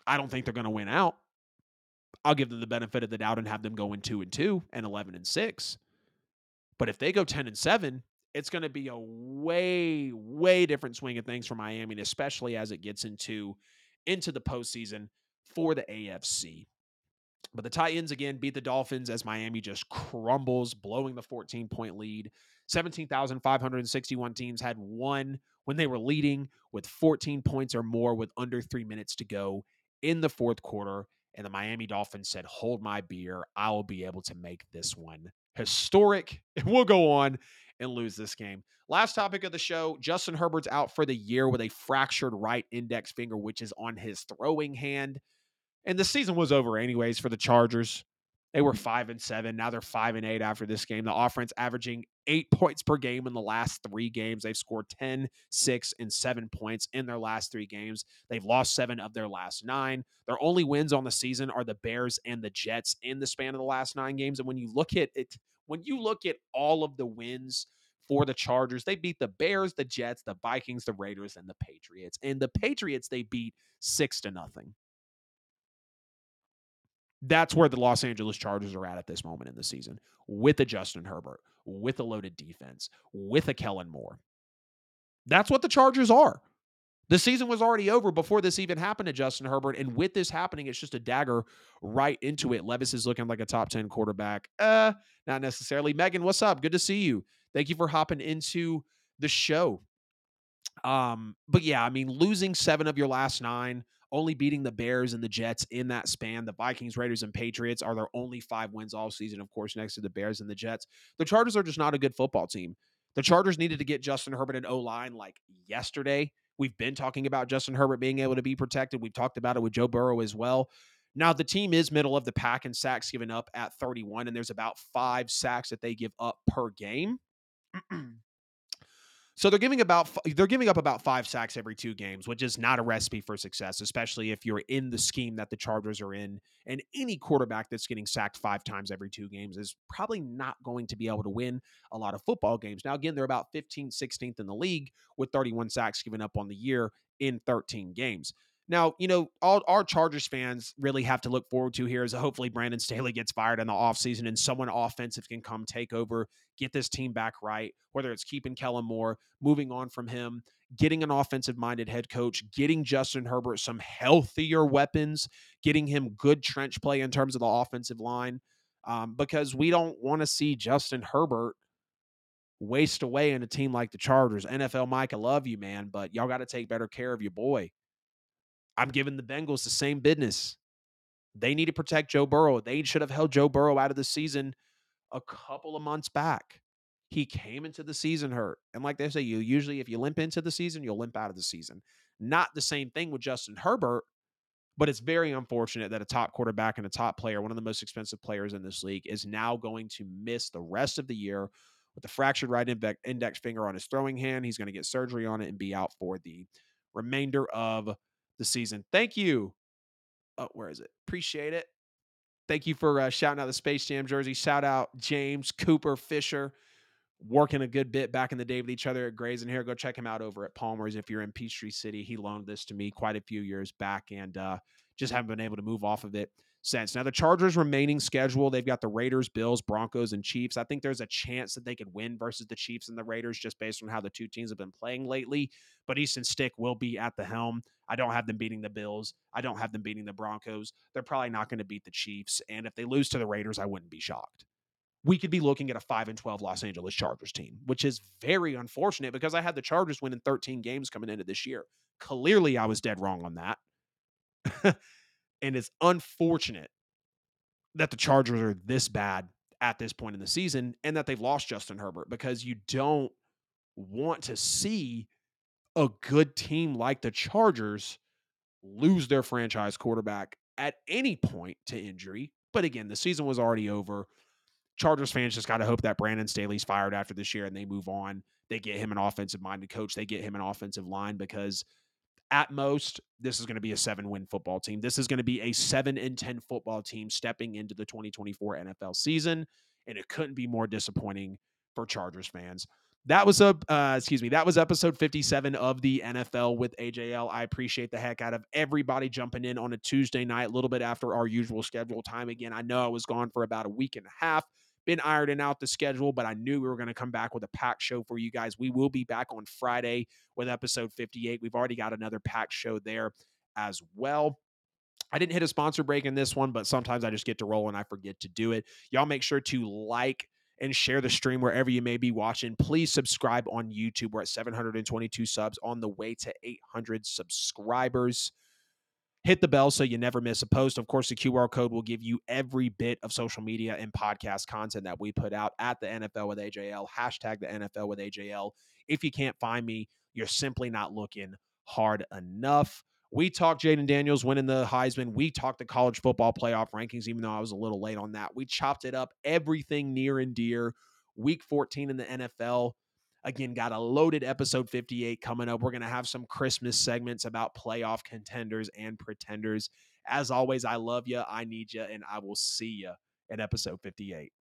I don't think they're going to win out. I'll give them the benefit of the doubt and have them go in two and two and eleven and six. But if they go ten and seven it's going to be a way, way different swing of things for Miami, especially as it gets into into the postseason for the AFC. But the Titans again beat the Dolphins as Miami just crumbles, blowing the 14 point lead. 17,561 teams had one when they were leading with 14 points or more with under three minutes to go in the fourth quarter. And the Miami Dolphins said, Hold my beer. I will be able to make this one historic. And we'll go on and lose this game. Last topic of the show Justin Herbert's out for the year with a fractured right index finger, which is on his throwing hand. And the season was over, anyways, for the Chargers. They were mm-hmm. five and seven. Now they're five and eight after this game. The offense averaging eight points per game in the last three games. They've scored 10, six, and seven points in their last three games. They've lost seven of their last nine. Their only wins on the season are the Bears and the Jets in the span of the last nine games. And when you look at it, when you look at all of the wins for the Chargers, they beat the Bears, the Jets, the Vikings, the Raiders, and the Patriots. And the Patriots, they beat six to nothing that's where the Los Angeles Chargers are at at this moment in the season with a Justin Herbert, with a loaded defense, with a Kellen Moore. That's what the Chargers are. The season was already over before this even happened to Justin Herbert. And with this happening, it's just a dagger right into it. Levis is looking like a top 10 quarterback. Uh, not necessarily. Megan, what's up? Good to see you. Thank you for hopping into the show. Um, but yeah, I mean, losing seven of your last nine, only beating the Bears and the Jets in that span. The Vikings, Raiders, and Patriots are their only five wins all season, of course, next to the Bears and the Jets. The Chargers are just not a good football team. The Chargers needed to get Justin Herbert and O line like yesterday. We've been talking about Justin Herbert being able to be protected. We've talked about it with Joe Burrow as well. Now, the team is middle of the pack in sacks given up at 31, and there's about five sacks that they give up per game. So they're giving about they're giving up about five sacks every two games, which is not a recipe for success, especially if you're in the scheme that the Chargers are in. And any quarterback that's getting sacked five times every two games is probably not going to be able to win a lot of football games. Now, again, they're about 15th, 16th in the league with 31 sacks given up on the year in 13 games. Now, you know, all our Chargers fans really have to look forward to here is hopefully Brandon Staley gets fired in the offseason and someone offensive can come take over, get this team back right, whether it's keeping Kellen Moore, moving on from him, getting an offensive minded head coach, getting Justin Herbert some healthier weapons, getting him good trench play in terms of the offensive line. Um, because we don't want to see Justin Herbert waste away in a team like the Chargers. NFL Mike, I love you, man, but y'all got to take better care of your boy. I'm giving the Bengals the same business. They need to protect Joe Burrow. They should have held Joe Burrow out of the season a couple of months back. He came into the season hurt. And like they say, you usually, if you limp into the season, you'll limp out of the season. Not the same thing with Justin Herbert, but it's very unfortunate that a top quarterback and a top player, one of the most expensive players in this league, is now going to miss the rest of the year with a fractured right index finger on his throwing hand. He's going to get surgery on it and be out for the remainder of the season. Thank you. Oh, where is it? Appreciate it. Thank you for uh, shouting out the Space Jam jersey. Shout out James Cooper Fisher, working a good bit back in the day with each other at Grays and here. Go check him out over at Palmer's if you're in Peachtree City. He loaned this to me quite a few years back and uh, just haven't been able to move off of it since. Now, the Chargers' remaining schedule, they've got the Raiders, Bills, Broncos, and Chiefs. I think there's a chance that they could win versus the Chiefs and the Raiders just based on how the two teams have been playing lately. But Easton Stick will be at the helm. I don't have them beating the Bills. I don't have them beating the Broncos. They're probably not going to beat the Chiefs. And if they lose to the Raiders, I wouldn't be shocked. We could be looking at a 5 and 12 Los Angeles Chargers team, which is very unfortunate because I had the Chargers winning 13 games coming into this year. Clearly, I was dead wrong on that. and it's unfortunate that the Chargers are this bad at this point in the season and that they've lost Justin Herbert because you don't want to see a good team like the Chargers lose their franchise quarterback at any point to injury. But again, the season was already over. Chargers fans just got to hope that Brandon Staley's fired after this year and they move on. They get him an offensive minded coach. They get him an offensive line because at most, this is going to be a seven win football team. This is going to be a seven and 10 football team stepping into the 2024 NFL season. And it couldn't be more disappointing for Chargers fans. That was a uh, excuse me. That was episode 57 of the NFL with AJL. I appreciate the heck out of everybody jumping in on a Tuesday night, a little bit after our usual schedule time. Again, I know I was gone for about a week and a half been ironing out the schedule, but I knew we were going to come back with a packed show for you guys. We will be back on Friday with episode 58. We've already got another packed show there as well. I didn't hit a sponsor break in this one, but sometimes I just get to roll and I forget to do it. Y'all make sure to like and share the stream wherever you may be watching. Please subscribe on YouTube. We're at 722 subs on the way to 800 subscribers. Hit the bell so you never miss a post. Of course, the QR code will give you every bit of social media and podcast content that we put out at the NFL with AJL. Hashtag the NFL with AJL. If you can't find me, you're simply not looking hard enough. We talked Jayden Daniels winning the Heisman. We talked the college football playoff rankings, even though I was a little late on that. We chopped it up, everything near and dear. Week 14 in the NFL. Again, got a loaded episode 58 coming up. We're going to have some Christmas segments about playoff contenders and pretenders. As always, I love you. I need you, and I will see you in episode 58.